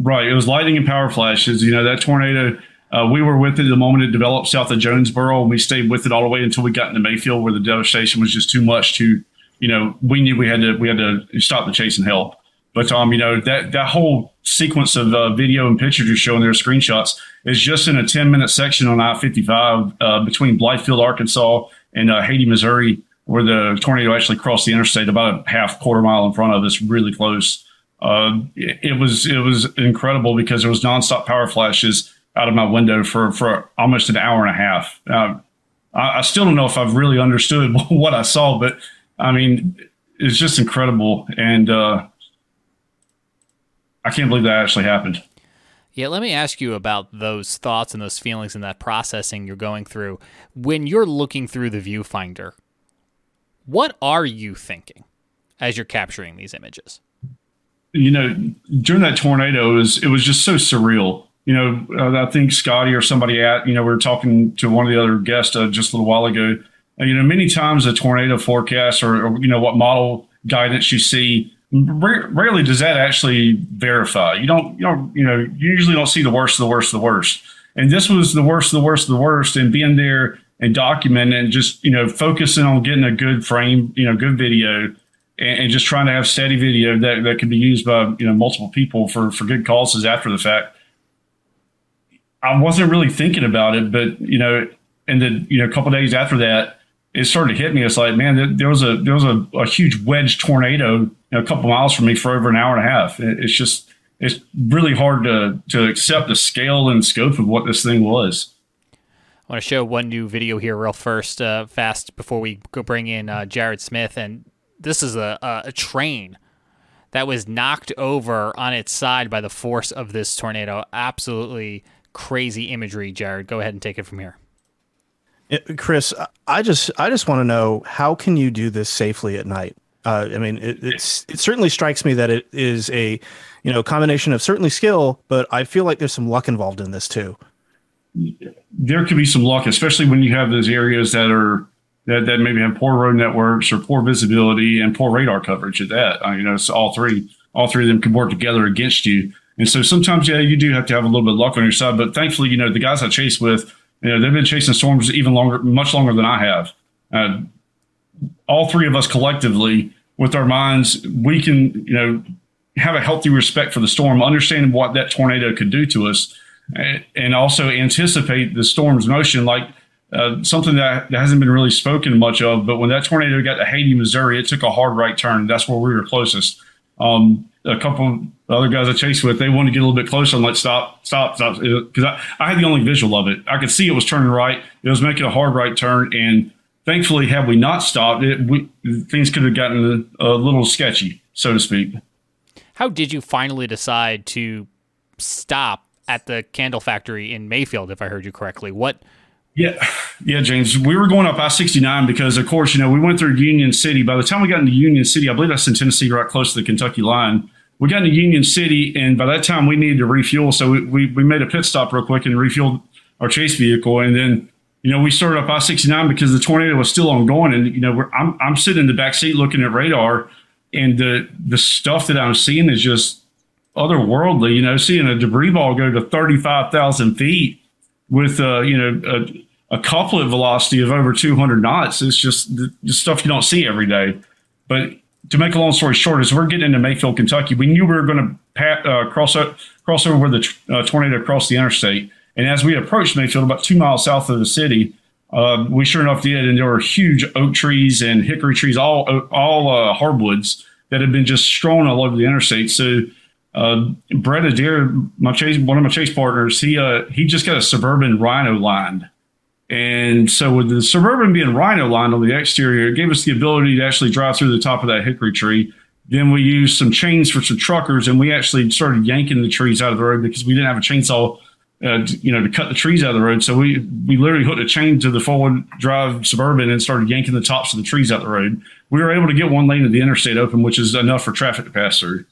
right it was lightning and power flashes you know that tornado uh, we were with it the moment it developed south of Jonesboro, and we stayed with it all the way until we got into Mayfield, where the devastation was just too much to, you know, we knew we had to we had to stop the chase and help. But um, you know that that whole sequence of uh, video and pictures you're showing there, screenshots, is just in a 10 minute section on I-55 uh, between Blytheville, Arkansas, and uh, Hayti, Missouri, where the tornado actually crossed the interstate about a half quarter mile in front of us, really close. Uh, it, it was it was incredible because there was nonstop power flashes out of my window for for almost an hour and a half. Uh, I, I, still don't know if I've really understood [LAUGHS] what I saw, but I mean, it's just incredible, and uh, I can't believe that actually happened. Yeah, let me ask you about those thoughts and those feelings and that processing you're going through when you're looking through the viewfinder. What are you thinking as you're capturing these images? You know, during that tornado, it was, it was just so surreal you know, uh, I think Scotty or somebody at, you know, we were talking to one of the other guests uh, just a little while ago. And, you know, many times a tornado forecast or, or you know, what model guidance you see, rarely does that actually verify. You don't, you don't, you know, you usually don't see the worst, of the worst, of the worst. And this was the worst, of the worst, of the worst. And being there and documenting and just, you know, focusing on getting a good frame, you know, good video and, and just trying to have steady video that, that can be used by, you know, multiple people for, for good causes after the fact I wasn't really thinking about it, but you know, and then you know, a couple days after that, it started to hit me. It's like, man, there was a there was a, a huge wedge tornado you know, a couple miles from me for over an hour and a half. It's just it's really hard to to accept the scale and scope of what this thing was. I want to show one new video here real first, uh, fast before we go bring in uh, Jared Smith, and this is a, a train that was knocked over on its side by the force of this tornado. Absolutely crazy imagery. Jared, go ahead and take it from here. Chris, I just I just want to know how can you do this safely at night? Uh, I mean, it, it's it certainly strikes me that it is a you know combination of certainly skill, but I feel like there's some luck involved in this too. There could be some luck, especially when you have those areas that are that, that maybe have poor road networks or poor visibility and poor radar coverage. At that, uh, you know, so all three all three of them can work together against you. And so sometimes, yeah, you do have to have a little bit of luck on your side. But thankfully, you know, the guys I chase with, you know, they've been chasing storms even longer, much longer than I have. Uh, all three of us collectively, with our minds, we can, you know, have a healthy respect for the storm, understand what that tornado could do to us, and also anticipate the storm's motion. Like uh, something that, that hasn't been really spoken much of, but when that tornado got to Hayti, Missouri, it took a hard right turn. That's where we were closest. Um, a couple other guys I chased with, they wanted to get a little bit closer and like stop, stop, stop, because I, I had the only visual of it. I could see it was turning right. It was making a hard right turn, and thankfully, had we not stopped, it we, things could have gotten a, a little sketchy, so to speak. How did you finally decide to stop at the candle factory in Mayfield? If I heard you correctly, what yeah, yeah, James. We were going up I sixty nine because, of course, you know we went through Union City. By the time we got into Union City, I believe that's in Tennessee, right close to the Kentucky line. We got into Union City, and by that time we needed to refuel, so we, we, we made a pit stop real quick and refueled our chase vehicle. And then, you know, we started up I 69 because the tornado was still ongoing. And, you know, I'm, I'm sitting in the back seat looking at radar, and the, the stuff that I'm seeing is just otherworldly. You know, seeing a debris ball go to 35,000 feet with, uh, you know, a, a couplet velocity of over 200 knots. It's just the, the stuff you don't see every day. But to make a long story short, as we're getting into Mayfield, Kentucky, we knew we were going to uh, cross, cross over where the uh, tornado crossed the interstate. And as we approached Mayfield, about two miles south of the city, uh, we sure enough did, and there were huge oak trees and hickory trees, all all uh, hardwoods that had been just strewn all over the interstate. So uh, Brett Adair, my chase, one of my chase partners, he uh, he just got a suburban rhino lined and so with the Suburban being rhino lined on the exterior, it gave us the ability to actually drive through the top of that hickory tree. Then we used some chains for some truckers, and we actually started yanking the trees out of the road because we didn't have a chainsaw, uh, you know, to cut the trees out of the road. So we we literally hooked a chain to the forward drive Suburban and started yanking the tops of the trees out of the road. We were able to get one lane of the interstate open, which is enough for traffic to pass through.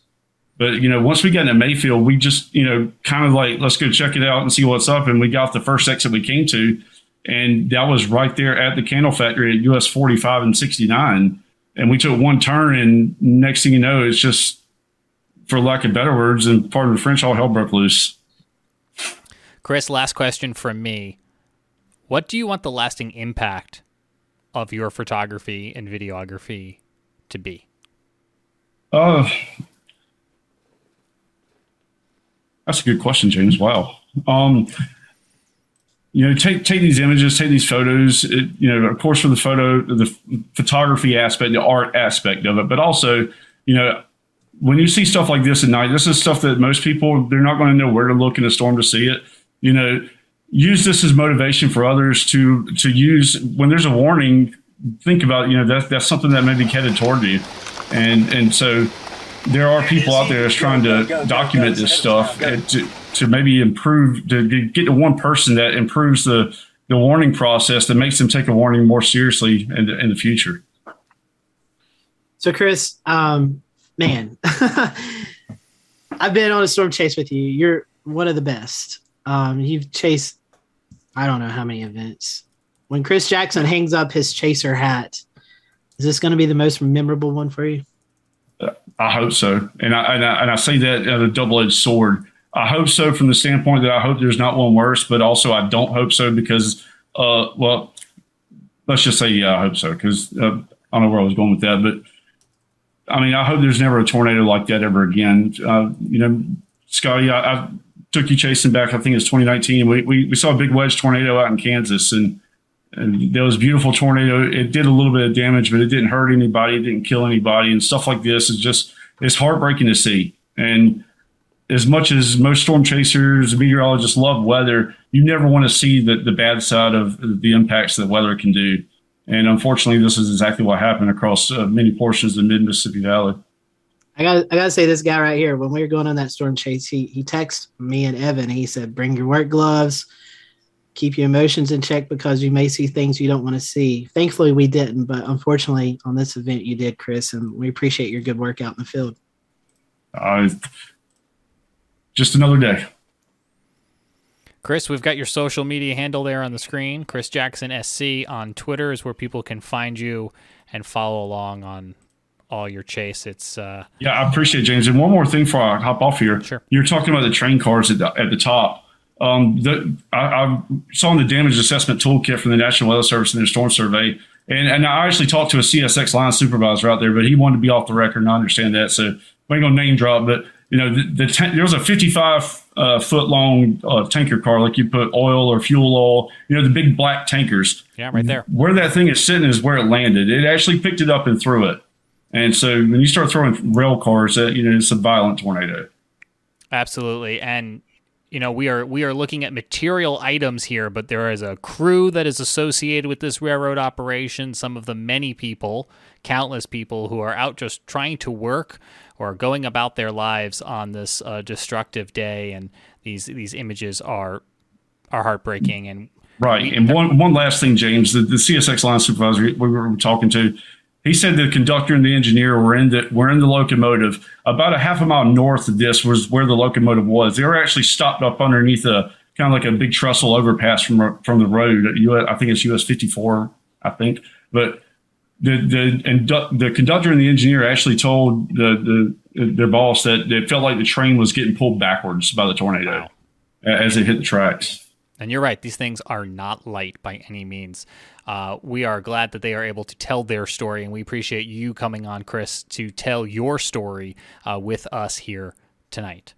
But you know, once we got into Mayfield, we just you know kind of like let's go check it out and see what's up, and we got the first exit we came to and that was right there at the candle factory at US 45 and 69. And we took one turn, and next thing you know, it's just, for lack of better words, and part of the French, all hell broke loose. Chris, last question from me. What do you want the lasting impact of your photography and videography to be? Uh, that's a good question, James. Wow. Um, you know, take take these images, take these photos. It, you know, of course, for the photo, the photography aspect, the art aspect of it, but also, you know, when you see stuff like this at night, this is stuff that most people they're not going to know where to look in a storm to see it. You know, use this as motivation for others to to use when there's a warning. Think about you know that's that's something that may be headed toward you, and and so there are people out there that's trying to document this stuff to, to maybe improve to get to one person that improves the the warning process that makes them take a warning more seriously in the, in the future. So, Chris, um, man, [LAUGHS] I've been on a storm chase with you. You're one of the best. Um, you've chased, I don't know how many events. When Chris Jackson hangs up his chaser hat, is this going to be the most memorable one for you? I hope so, and I and I, and I say that as a double edged sword. I hope so from the standpoint that I hope there's not one worse, but also I don't hope so because, uh, well, let's just say yeah, I hope so because uh, I don't know where I was going with that, but I mean I hope there's never a tornado like that ever again. Uh, you know, Scotty, I, I, took you chasing back. I think it's 2019. We, we we saw a big wedge tornado out in Kansas and and there was beautiful tornado. It did a little bit of damage, but it didn't hurt anybody. It didn't kill anybody, and stuff like this is just it's heartbreaking to see. And as much as most storm chasers, meteorologists love weather, you never want to see the, the bad side of the impacts that weather can do. And unfortunately, this is exactly what happened across uh, many portions of the mid Mississippi Valley. I got I got to say this guy right here. When we were going on that storm chase, he he texted me and Evan. He said, "Bring your work gloves." keep your emotions in check because you may see things you don't want to see. Thankfully, we didn't, but unfortunately, on this event, you did, Chris, and we appreciate your good work out in the field. Uh, just another day. Chris, we've got your social media handle there on the screen. Chris Jackson SC on Twitter is where people can find you and follow along on all your chase. It's uh, yeah, I appreciate it, James. And one more thing before I hop off here. Sure. You're talking about the train cars at the, at the top. Um, the, I, I, saw in the damage assessment toolkit from the National Weather Service and their storm survey, and, and I actually talked to a CSX line supervisor out there, but he wanted to be off the record, and I understand that. So I ain't gonna name drop, but you know, the, the there was a 55 uh, foot long uh, tanker car, like you put oil or fuel oil, you know, the big black tankers. Yeah, right there. Where that thing is sitting is where it landed. It actually picked it up and threw it. And so when you start throwing rail cars, uh, you know, it's a violent tornado. Absolutely, and you know we are we are looking at material items here but there is a crew that is associated with this railroad operation some of the many people countless people who are out just trying to work or going about their lives on this uh, destructive day. And these these images are are heartbreaking. And right. and one one last thing james the, the csx line supervisor we were talking to he said the conductor and the engineer were in the were in the locomotive about a half a mile north of this was where the locomotive was. They were actually stopped up underneath a kind of like a big trestle overpass from from the road. US, I think it's US 54, I think. But the the and the conductor and the engineer actually told the the their boss that it felt like the train was getting pulled backwards by the tornado as it hit the tracks. And you're right; these things are not light by any means. Uh, we are glad that they are able to tell their story, and we appreciate you coming on, Chris, to tell your story uh, with us here tonight.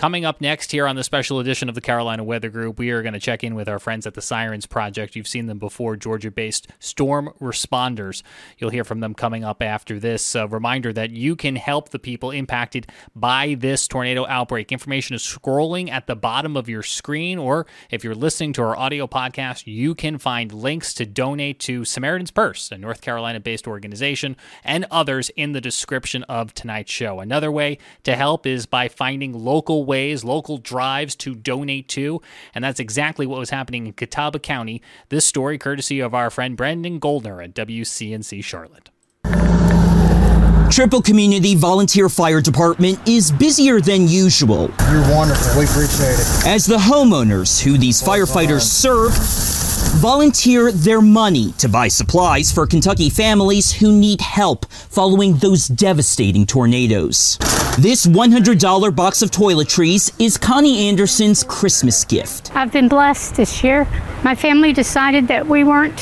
Coming up next here on the special edition of the Carolina Weather Group, we are going to check in with our friends at the Sirens Project. You've seen them before, Georgia based storm responders. You'll hear from them coming up after this. A reminder that you can help the people impacted by this tornado outbreak. Information is scrolling at the bottom of your screen, or if you're listening to our audio podcast, you can find links to donate to Samaritan's Purse, a North Carolina based organization, and others in the description of tonight's show. Another way to help is by finding local ways, local drives to donate to. And that's exactly what was happening in Catawba County. This story courtesy of our friend Brandon Goldner at WCNC Charlotte. Triple Community Volunteer Fire Department is busier than usual. You're wonderful. We appreciate it. As the homeowners who these firefighters serve volunteer their money to buy supplies for Kentucky families who need help following those devastating tornadoes. This $100 box of toiletries is Connie Anderson's Christmas gift. I've been blessed this year. My family decided that we weren't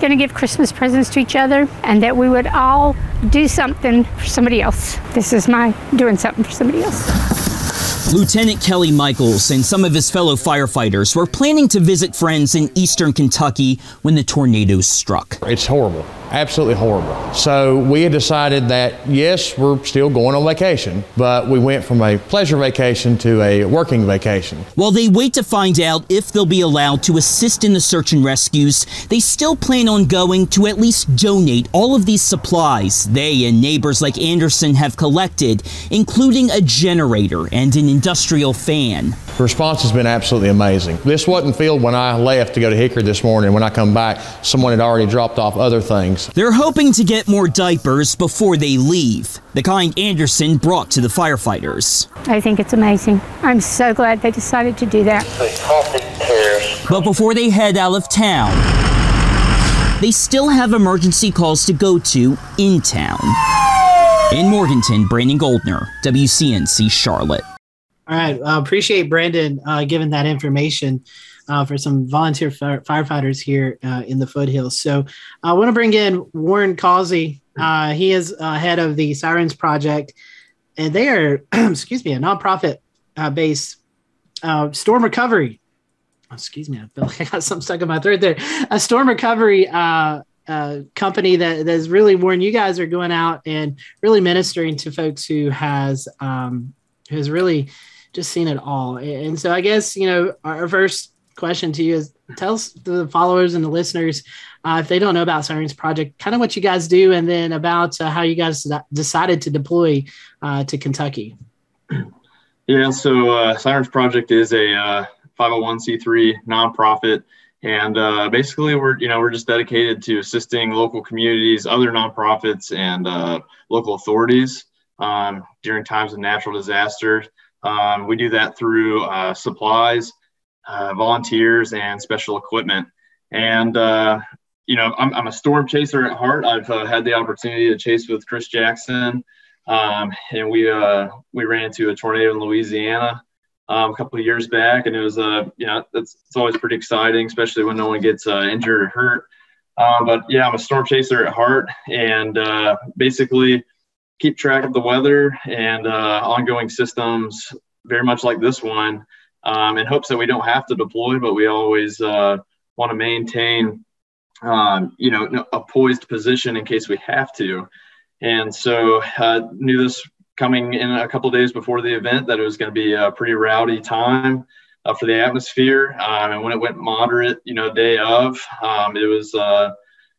going to give Christmas presents to each other and that we would all do something for somebody else. This is my doing something for somebody else. Lieutenant Kelly Michaels and some of his fellow firefighters were planning to visit friends in eastern Kentucky when the tornadoes struck. It's horrible absolutely horrible. So we had decided that yes, we're still going on vacation, but we went from a pleasure vacation to a working vacation. While they wait to find out if they'll be allowed to assist in the search and rescues, they still plan on going to at least donate all of these supplies they and neighbors like Anderson have collected, including a generator and an industrial fan. The response has been absolutely amazing. This wasn't filled when I left to go to Hickory this morning. When I come back, someone had already dropped off other things. They're hoping to get more diapers before they leave, the kind Anderson brought to the firefighters. I think it's amazing. I'm so glad they decided to do that. But before they head out of town, they still have emergency calls to go to in town. In Morganton, Brandon Goldner, WCNC Charlotte. All right. I uh, appreciate Brandon uh, giving that information uh, for some volunteer fire- firefighters here uh, in the foothills. So I want to bring in Warren Causey. Uh, he is uh, head of the Sirens Project, and they are, [CLEARS THROAT] excuse me, a nonprofit based storm recovery. excuse me, I feel [LAUGHS] like I got something stuck in my throat there. A storm recovery uh, company that that's really Warren. You guys are going out and really ministering to folks who has um, who's really just seen it all. And so I guess, you know, our first question to you is tell the followers and the listeners uh, if they don't know about Sirens Project, kind of what you guys do, and then about uh, how you guys decided to deploy uh, to Kentucky. [CLEARS THROAT] Yeah, so uh, Sirens Project is a 501c3 uh, nonprofit, and uh, basically we're you know we're just dedicated to assisting local communities, other nonprofits, and local authorities um, during times of natural disaster. Um, we do that through supplies, uh, volunteers, and special equipment. And uh, you know, I'm, I'm, a storm chaser at heart. I've uh, had the opportunity to chase with Chris Jackson, um, and we uh, we ran into a tornado in Louisiana um, a couple of years back, and it was uh, you know, it's, it's always pretty exciting, especially when no one gets injured or hurt. Um, but yeah, I'm a storm chaser at heart, and basically keep track of the weather and uh, ongoing systems, very much like this one, um, in hopes that we don't have to deploy, but we always uh, want to maintain, um, you know, a poised position in case we have to. And so uh, knew this coming in a couple days before the event that it was going to be a pretty rowdy time. Uh, for the atmosphere, um, and when it went moderate, you know, day of, um, it was uh,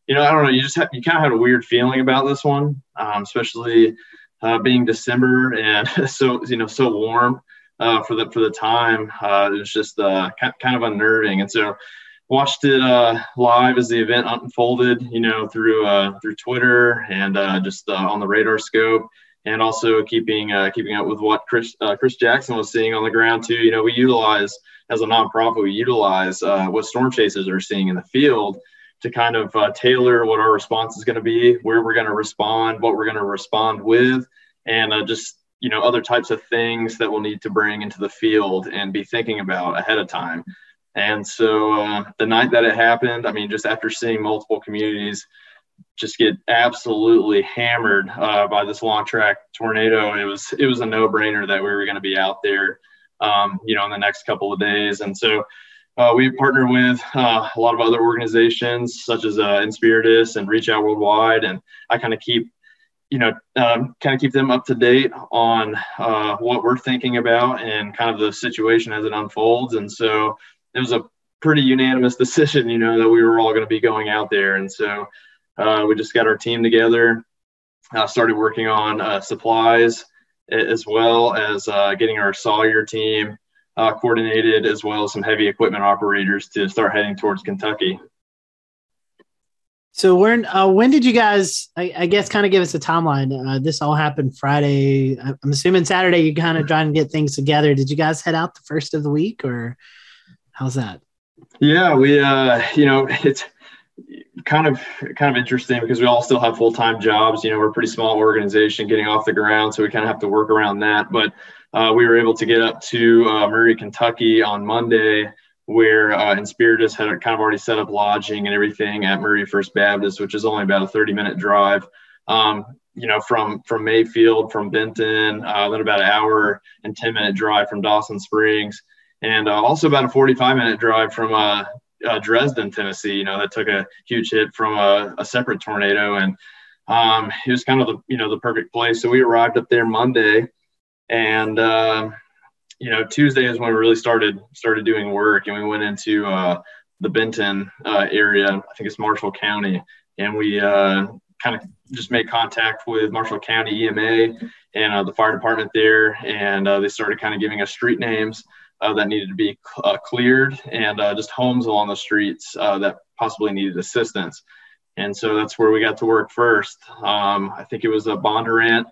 you know, I don't know. You just have, you kind of had a weird feeling about this one, um, especially uh, being December and [LAUGHS] so you know so warm uh, for the for the time. Uh, it was just uh, kind of unnerving, and so watched it uh, live as the event unfolded. You know, through uh, through Twitter and just on the radar scope. and also keeping uh, keeping up with what Chris uh, Chris Jackson was seeing on the ground too. You know, we utilize as a nonprofit, we utilize uh, what storm chasers are seeing in the field to kind of uh, tailor what our response is going to be, where we're going to respond, what we're going to respond with, and uh, just you know other types of things that we'll need to bring into the field and be thinking about ahead of time. And so uh, the night that it happened, I mean, just after seeing multiple communities just get absolutely hammered uh, by this long track tornado, it was it was a no brainer that we were going to be out there, um, you know, in the next couple of days. And so uh, we partner with uh, a lot of other organizations such as uh, Inspiritus and Reach Out Worldwide, and I kind of keep, you know, um, kind of keep them up to date on uh, what we're thinking about and kind of the situation as it unfolds. And so it was a pretty unanimous [LAUGHS] decision, you know, that we were all going to be going out there, and so uh, we just got our team together, uh, started working on supplies as well as getting our Sawyer team uh, coordinated, as well as some heavy equipment operators to start heading towards Kentucky. So when uh, when did you guys? I, I guess kind of give us a timeline. Uh, this all happened Friday. I'm assuming Saturday you kind of trying to get things together. Did you guys head out the first of the week, or how's that? Yeah, we uh, you know it's kind of kind of interesting because we all still have full time jobs. You know, we're a pretty small organization getting off the ground, so we kind of have to work around that. But uh, we were able to get up to uh, Murray, Kentucky on Monday, where uh, Inspiritus had kind of already set up lodging and everything at Murray First Baptist, which is only about a 30 minute drive. Um, you know, from from Mayfield, from Benton, uh, then about an hour and 10 minute drive from Dawson Springs, and uh, also about a 45 minute drive from uh, uh, Dresden, Tennessee. You know, that took a huge hit from a, a separate tornado, and um, it was kind of the you know the perfect place. So we arrived up there Monday, and uh, you know Tuesday is when we really started started doing work, and we went into uh, the Benton uh, area. I think it's Marshall County, and we uh, kind of just made contact with Marshall County EMA and uh, the fire department there, and uh, they started kind of giving us street names. that needed to be cleared and just homes along the streets that possibly needed assistance. And so that's where we got to work first. Um, I think it was a Bondurant,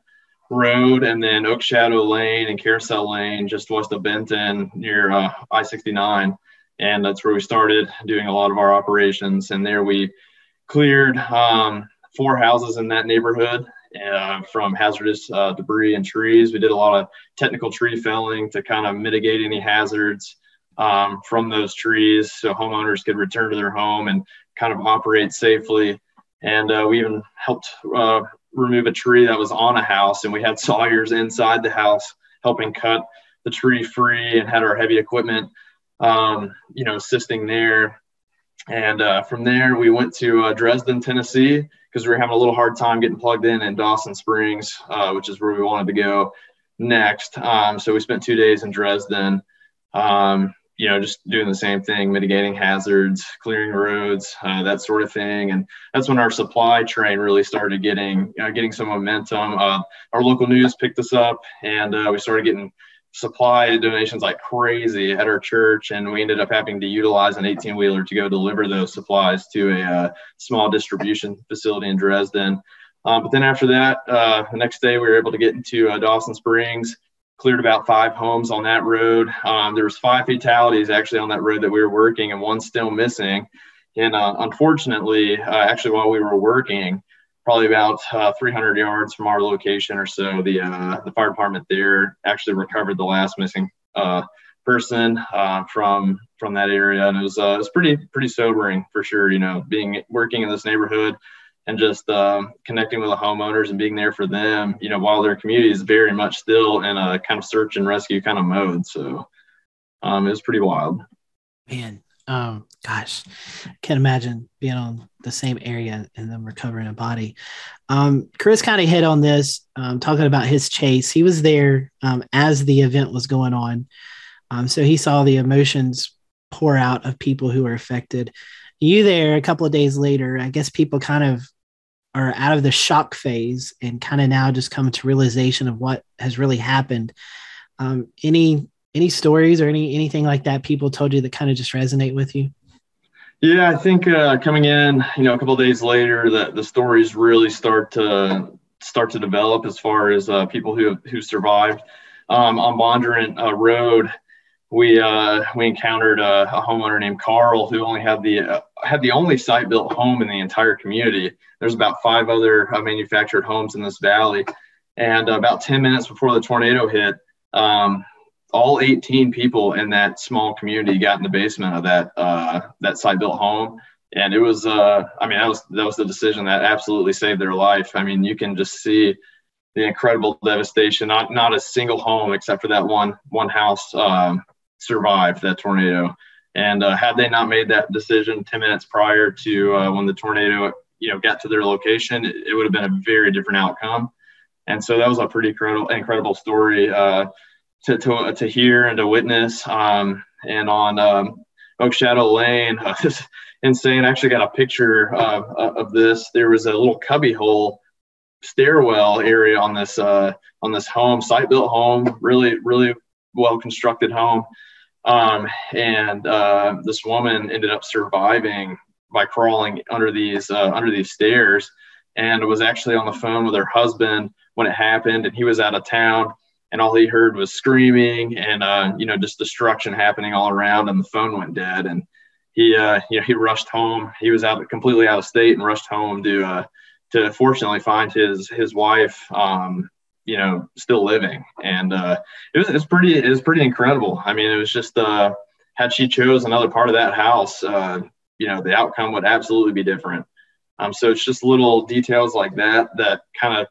Road and then Oak Shadow Lane and Carousel Lane just west of Benton near uh, I 69. And that's where we started doing a lot of our operations. And there we cleared um, four houses in that neighborhood uh, from hazardous uh, debris and trees. We did a lot of technical tree felling to kind of mitigate any hazards um, from those trees so homeowners could return to their home and kind of operate safely. And uh, we even helped uh, remove a tree that was on a house, and we had [LAUGHS] sawyers inside the house helping cut the tree free, and had our heavy equipment, um, you know, assisting there. And uh, from there, we went to uh, Dresden, Tennessee, because we were having a little hard time getting plugged in in Dawson Springs, uh, which is where we wanted to go next. Um, so we spent two days in Dresden. Um, you know, just doing the same thing, mitigating hazards, clearing roads, uh, that sort of thing. And that's when our supply train really started getting getting some momentum. Uh, our local news picked us up, and uh, we started getting supply donations like crazy at our church. And we ended up having to utilize an 18 wheeler to go deliver those supplies to a uh, small distribution facility in Dresden. Uh, but then after that, the next day we were able to get into Dawson Springs cleared about five homes on that road. Um, there was five fatalities actually on that road that we were working, and one still missing. And uh, unfortunately, uh, actually, while we were working, probably about uh, 300 yards from our location or so, the uh, the fire department there actually recovered the last missing uh, person uh, from from that area, and it was it was pretty pretty sobering for sure. You know, being working in this neighborhood and just um, connecting with the homeowners and being there for them, you know, while their community is very much still in a kind of search and rescue kind of mode. So um, it was pretty wild. Man, um, gosh, I can't imagine being on the same area and then recovering a body. Um, Chris kind of hit on this, um, talking about his chase. He was there um, as the event was going on. Um, so he saw the emotions pour out of people who were affected. You there a couple of days later, I guess people kind of are out of the shock phase and kind of now just come to realization of what has really happened. Um, any any stories or any anything like that people told you that kind of just resonate with you? Yeah, I think uh, coming in, you know, a couple days later, that the stories really start to start to develop as far as uh, people who who survived um, on Bondurant uh, Road. We uh, we encountered a, a, homeowner named Carl who only had the uh, had the only site built home in the entire community. There's about five other uh, manufactured homes in this valley, and about 10 minutes before the tornado hit, um, all 18 people in that small community got in the basement of that uh, that site built home. And it was uh, i mean that was that was the decision that absolutely saved their life. I mean you can just see the incredible devastation. Not not a single home except for that one one house um, survived that tornado and uh, had they not made that decision 10 minutes prior to uh, when the tornado you know got to their location it, it, would have been a very different outcome and so that was a pretty incredible incredible story uh, to, to, to hear and to witness um, and on um, oak shadow lane [LAUGHS] insane. I actually got a picture of, of this. There was a little cubby hole stairwell area on this uh, on this home, site built home, really really well constructed home. Um, and uh, this woman ended up surviving by crawling under these uh, under these stairs, and was actually on the phone with her husband when it happened, and he was out of town. And all he heard was screaming and uh, you know just destruction happening all around, and the phone went dead. And he uh, you know he rushed home. He was out completely out of state and rushed home to uh, to fortunately find his his wife um, you know still living. And uh, it was it was pretty it was pretty incredible. I mean, it was just uh, had she chose another part of that house, uh, you know, the outcome would absolutely be different. Um, so it's just little details like that that kind of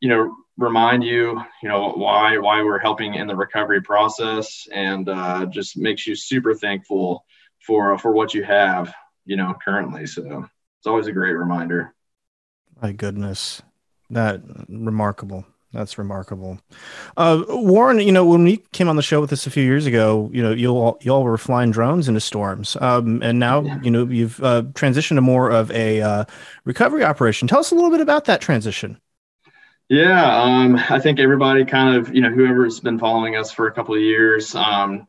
you know remind you you know why why we're helping in the recovery process and uh, just makes you super thankful for for what you have, you know, currently. So it's always a great reminder. My goodness, that remarkable. That's remarkable. Uh, Warren, you know, when we came on the show with us a few years ago, you know, you all you all were flying drones into storms, um, and now yeah. you know you've uh, transitioned to more of a uh, recovery operation. Tell us a little bit about that transition. Yeah, um, I think everybody kind of, you know, whoever's been following us for a couple of years, um,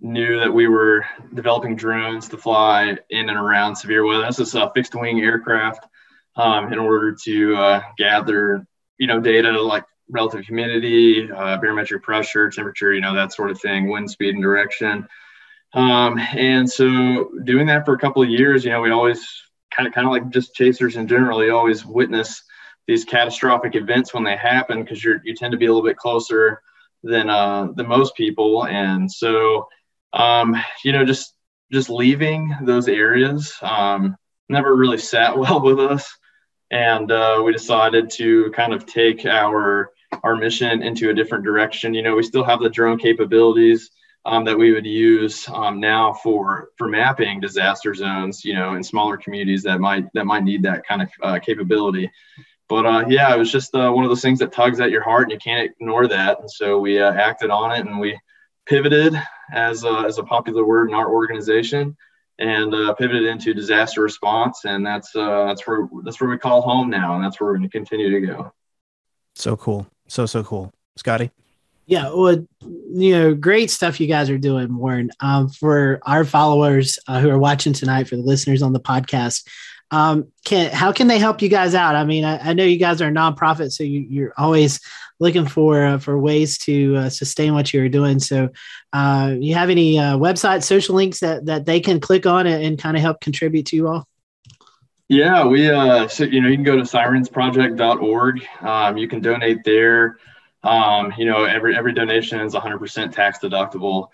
knew that we were developing drones to fly in and around severe weather. This is a fixed wing aircraft um, in order to uh, gather, you know, data like relative humidity, uh, barometric pressure, temperature, you know, that sort of thing, wind speed and direction. Um, and so doing that for a couple of years, you know, we always kind of, kind of like just chasers in general, you always witness these catastrophic events when they happen because you you tend to be a little bit closer than uh, than most people, and so um, you know, just just leaving those areas um, never really sat [LAUGHS] well with us, and uh, we decided to kind of take our our mission into a different direction. You know, we still have the drone capabilities um, that we would use um, now for for mapping disaster zones. You know, in smaller communities that might that might need that kind of uh, capability. But uh, yeah, it was just uh, one of those things that tugs at your heart, and you can't ignore that. And so we uh, acted on it, and we pivoted as a, as a popular word in our organization and uh, pivoted into disaster response and that's uh, that's where that's where we call home now and that's where we're going to continue to go so cool so so cool scotty yeah well you know great stuff you guys are doing warren um, for our followers uh, who are watching tonight for the listeners on the podcast um, can how can they help you guys out i mean i, I know you guys are a nonprofit so you, you're always looking for uh, for ways to uh, sustain what you're doing. So, uh, you have any uh, website, social links that that they can click on and, and kind of help contribute to you all? Yeah, we uh, so you know you can go to sirensproject.org. Um, you can donate there. Um, you know, every every donation is 100% tax deductible.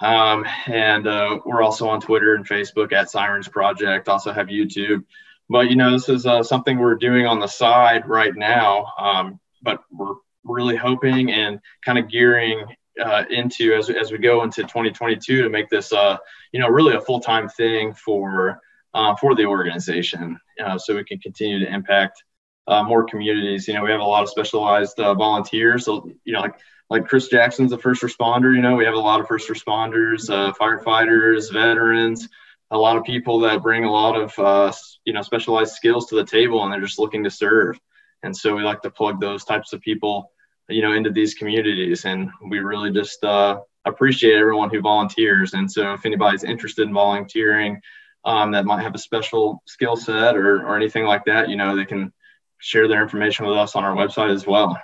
Um, and uh, we're also on Twitter and Facebook at Sirens Project. Also have YouTube. But you know, this is uh, something we're doing on the side right now. Um, but we're really hoping and kind of gearing uh, into as, as we go into 2022 to make this, uh, you know, really a full time thing for uh, for the organization, uh, so we can continue to impact uh, more communities. You know, we have a lot of specialized uh, volunteers, so you know, like like Chris Jackson's a first responder. You know, we have a lot of first responders, firefighters, veterans, a lot of people that bring a lot of you know specialized skills to the table, and they're just looking to serve. And so we like to plug those types of people you know into these communities and we really just uh, appreciate everyone who volunteers and so if anybody's interested in volunteering um, that might have a special skill set or, or anything like that you know they can share their information with us on our website as well.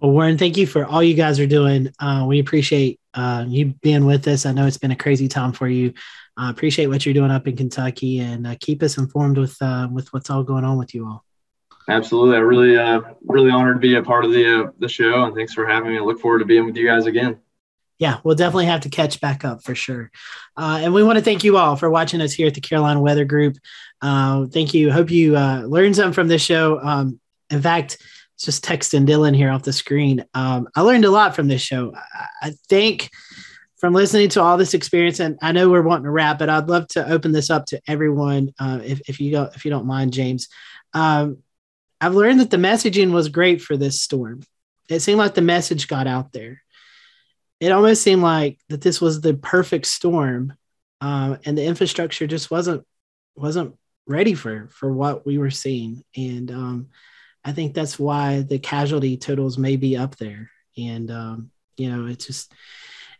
Well, Warren, thank you for all you guys are doing. Uh, we appreciate uh, you being with us. I know it's been a crazy time for you. I uh, appreciate what you're doing up in Kentucky, and uh, keep us informed with uh, with what's all going on with you all. Absolutely, I really uh, really honored to be a part of the the show, and thanks for having me. I look forward to being with you guys again. Yeah, we'll definitely have to catch back up for sure. and we want to thank you all for watching us here at the Carolina Weather Group. thank you. Hope you learned something from this show. Um, in fact just texting Dylan here off the screen. Um, I learned a lot from this show. I, I think from listening to all this experience, and I know we're wanting to wrap, but I'd love to open this up to everyone. Uh, if, if you don't, if you don't mind, James, um, I've learned that the messaging was great for this storm. It seemed like the message got out there. It almost seemed like that this was the perfect storm, um, and the infrastructure just wasn't wasn't ready for for what we were seeing. And um, I think that's why the casualty totals may be up there. And, um, you know, it just,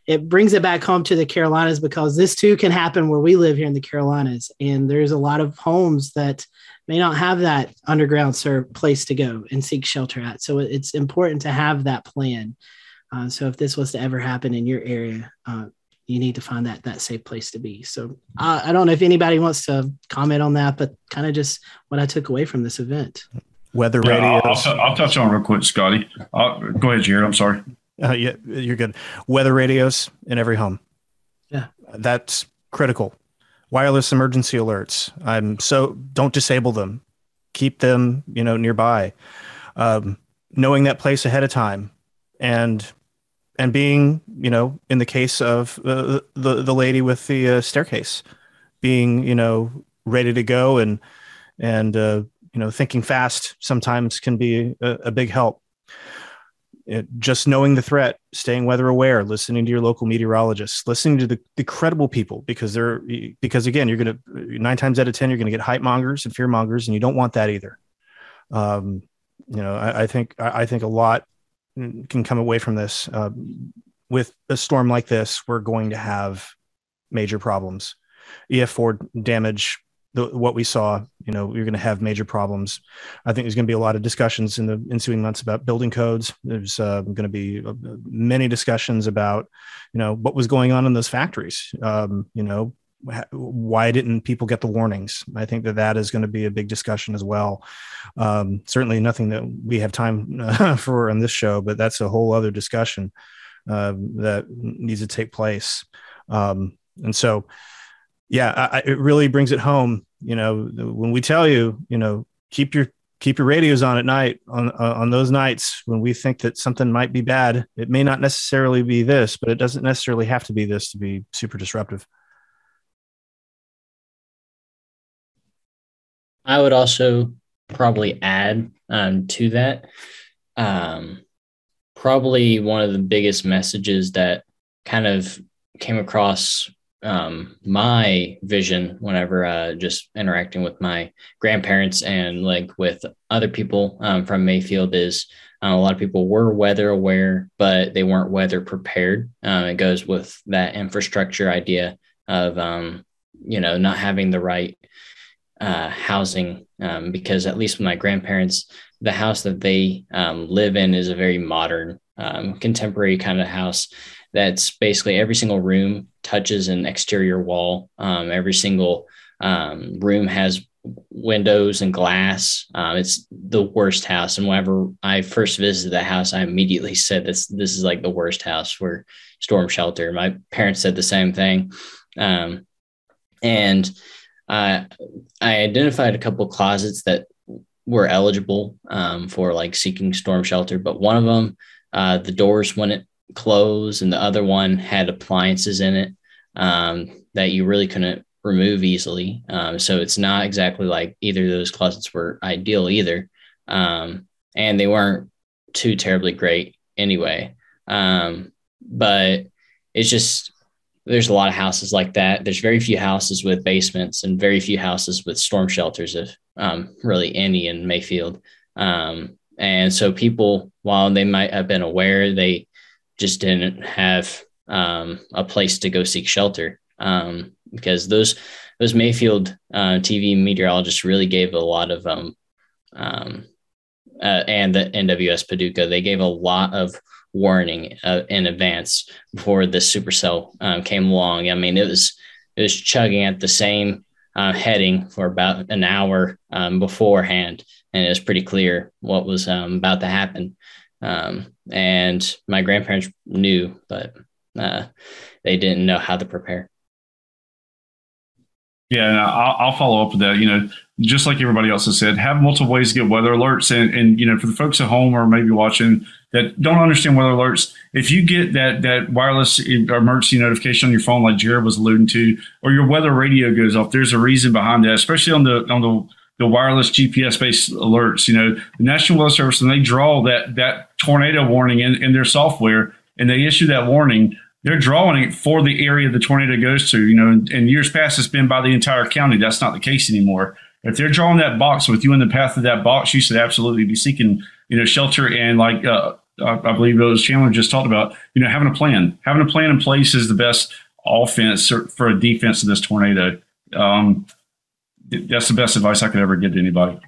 it brings it back home to the Carolinas because this too can happen where we live here in the Carolinas. And there's a lot of homes that may not have that underground serve place to go and seek shelter at. So it's important to have that plan. Uh, so if this was to ever happen in your area, uh, you need to find that that safe place to be. So uh, I don't know if anybody wants to comment on that, but kind of just what I took away from this event weather yeah, radios. I'll, I'll, I'll, touch on real quick, Scotty. I'll, go ahead, Jared. I'm sorry. Uh, yeah, you're good. Weather radios in every home. Yeah, that's critical. Wireless emergency alerts. I'm so don't disable them. Keep them, you know, nearby. Um, knowing that place ahead of time, and and being, you know, in the case of uh, the the lady with the uh, staircase, being, you know, ready to go and and uh, you know thinking fast sometimes can be a, a big help. It, just knowing the threat staying weather aware listening to your local meteorologists listening to the, the credible people because they're because again you're to nine times out of ten you're to get hype mongers and fear mongers and you don't want that either. Um, you know I, I think I, I, think a lot can come away from this uh, with a storm like this we're going to have major problems ef4 damage the, what we saw, you know, you're going to have major problems. I think there's going to be a lot of discussions in the ensuing months about building codes. There's uh, going to be uh, many discussions about, you know, what was going on in those factories. Um, you know, why didn't people get the warnings? I think that that is going to be a big discussion as well. Um, certainly nothing that we have time uh, [LAUGHS] for on this show, but that's a whole other discussion uh, that needs to take place. Um, and so, yeah, I, it really brings it home. You know, when we tell you, you know, keep your keep your radios on at night on uh, on those nights when we think that something might be bad. It may not necessarily be this, but it doesn't necessarily have to be this to be super disruptive. I would also probably add um, to that. Um, probably one of the biggest messages that kind of came across um, my vision whenever uh, just interacting with my grandparents and like with other people um, from Mayfield is uh, a lot of people were weather aware, but they weren't weather prepared. Um, it goes with that infrastructure idea of, um, you know, not having the right uh, housing um, because at least with my grandparents, the house that they um, live in is a very modern, contemporary kind of house that's basically every single room touches an exterior wall. Um, every single um, room has windows and glass. Um, it's the worst house. And whenever I first visited that house, I immediately [LAUGHS] said this this is like the worst house for storm shelter. My parents said the same thing. Um, and uh, I identified a couple closets that were eligible um, for like seeking storm shelter, but one of them, uh, the doors wouldn't close, and the other one had appliances in it um, that you really couldn't remove easily. Um, so it's not exactly like either of those closets were ideal either. Um, and they weren't too terribly great anyway. Um, but it's just, there's a lot of houses like that. There's very few houses with basements and very few houses with storm shelters, if um, really any in Mayfield. Um, and so people, while they might have been aware, they just didn't have um, a place to go seek shelter um, because those those Mayfield uh, TV meteorologists really gave a lot of um, um, uh, and the NWS Paducah, they gave a lot of warning uh, in advance before the supercell um, came along. I mean, it was it was chugging at the same uh, heading for about an hour um, beforehand, and it was pretty clear what was um, about to happen. Um, and my grandparents knew, but uh, they didn't know how to prepare. Yeah, I'll, I'll, follow up with that. You know, just like everybody else has said, have multiple ways to get weather alerts. And, and you know, for the folks at home or maybe watching that don't understand weather alerts, if you get that that wireless emergency notification on your phone, like Jared was alluding to, or your weather radio goes off, there's a reason behind that. Especially on the on the the wireless GPS based alerts. You know, the National Weather Service, and they draw that that tornado warning in, in their software, and they issue that warning they're drawing it for the area the tornado goes to. You know, in, in years past, it's been by the entire county. That's not the case anymore. If they're drawing that box with you in the path of that box, you should absolutely be seeking, you know, shelter and like uh, I believe it was Chandler just talked about, you know, having a plan. Having a plan in place is the best offense for a defense of this tornado. Um, that's the best advice I could ever give to anybody.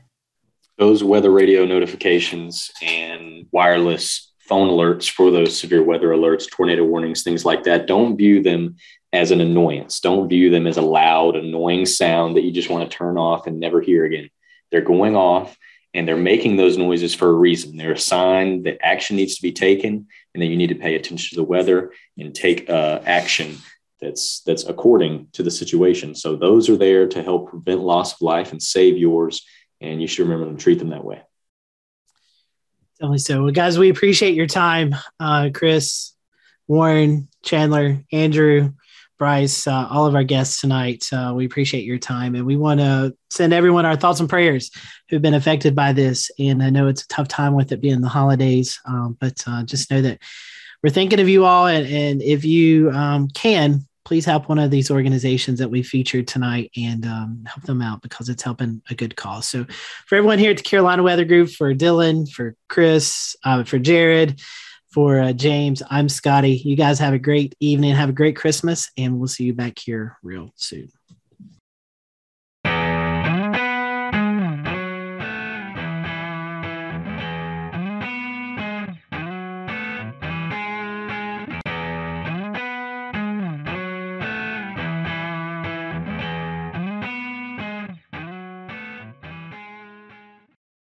Those weather radio notifications and wireless phone alerts for those severe weather alerts, tornado warnings, things like that. Don't view them as an annoyance. Don't view them as a loud, annoying sound that you just want to turn off and never hear again. They're going off and they're making those noises for a reason. They're a sign that action needs to be taken and that you need to pay attention to the weather and take uh, action that's that's according to the situation. So those are there to help prevent loss of life and save yours. And you should remember to treat them that way. Definitely so. Well, guys, we appreciate your time. Uh, Chris, Warren, Chandler, Andrew, Bryce, uh, all of our guests tonight. Uh, we appreciate your time and we want to send everyone our thoughts and prayers who've been affected by this. And I know it's a tough time with it being the holidays, um, but uh, just know that we're thinking of you all. And, and if you um, can, please help one of these organizations that we featured tonight and um, help them out because it's helping a good cause. So, for everyone here at the Carolina Weather Group, for Dylan, for Chris, uh, for Jared, for uh, James, I'm Scotty. You guys have a great evening. Have a great Christmas, and we'll see you back here real soon.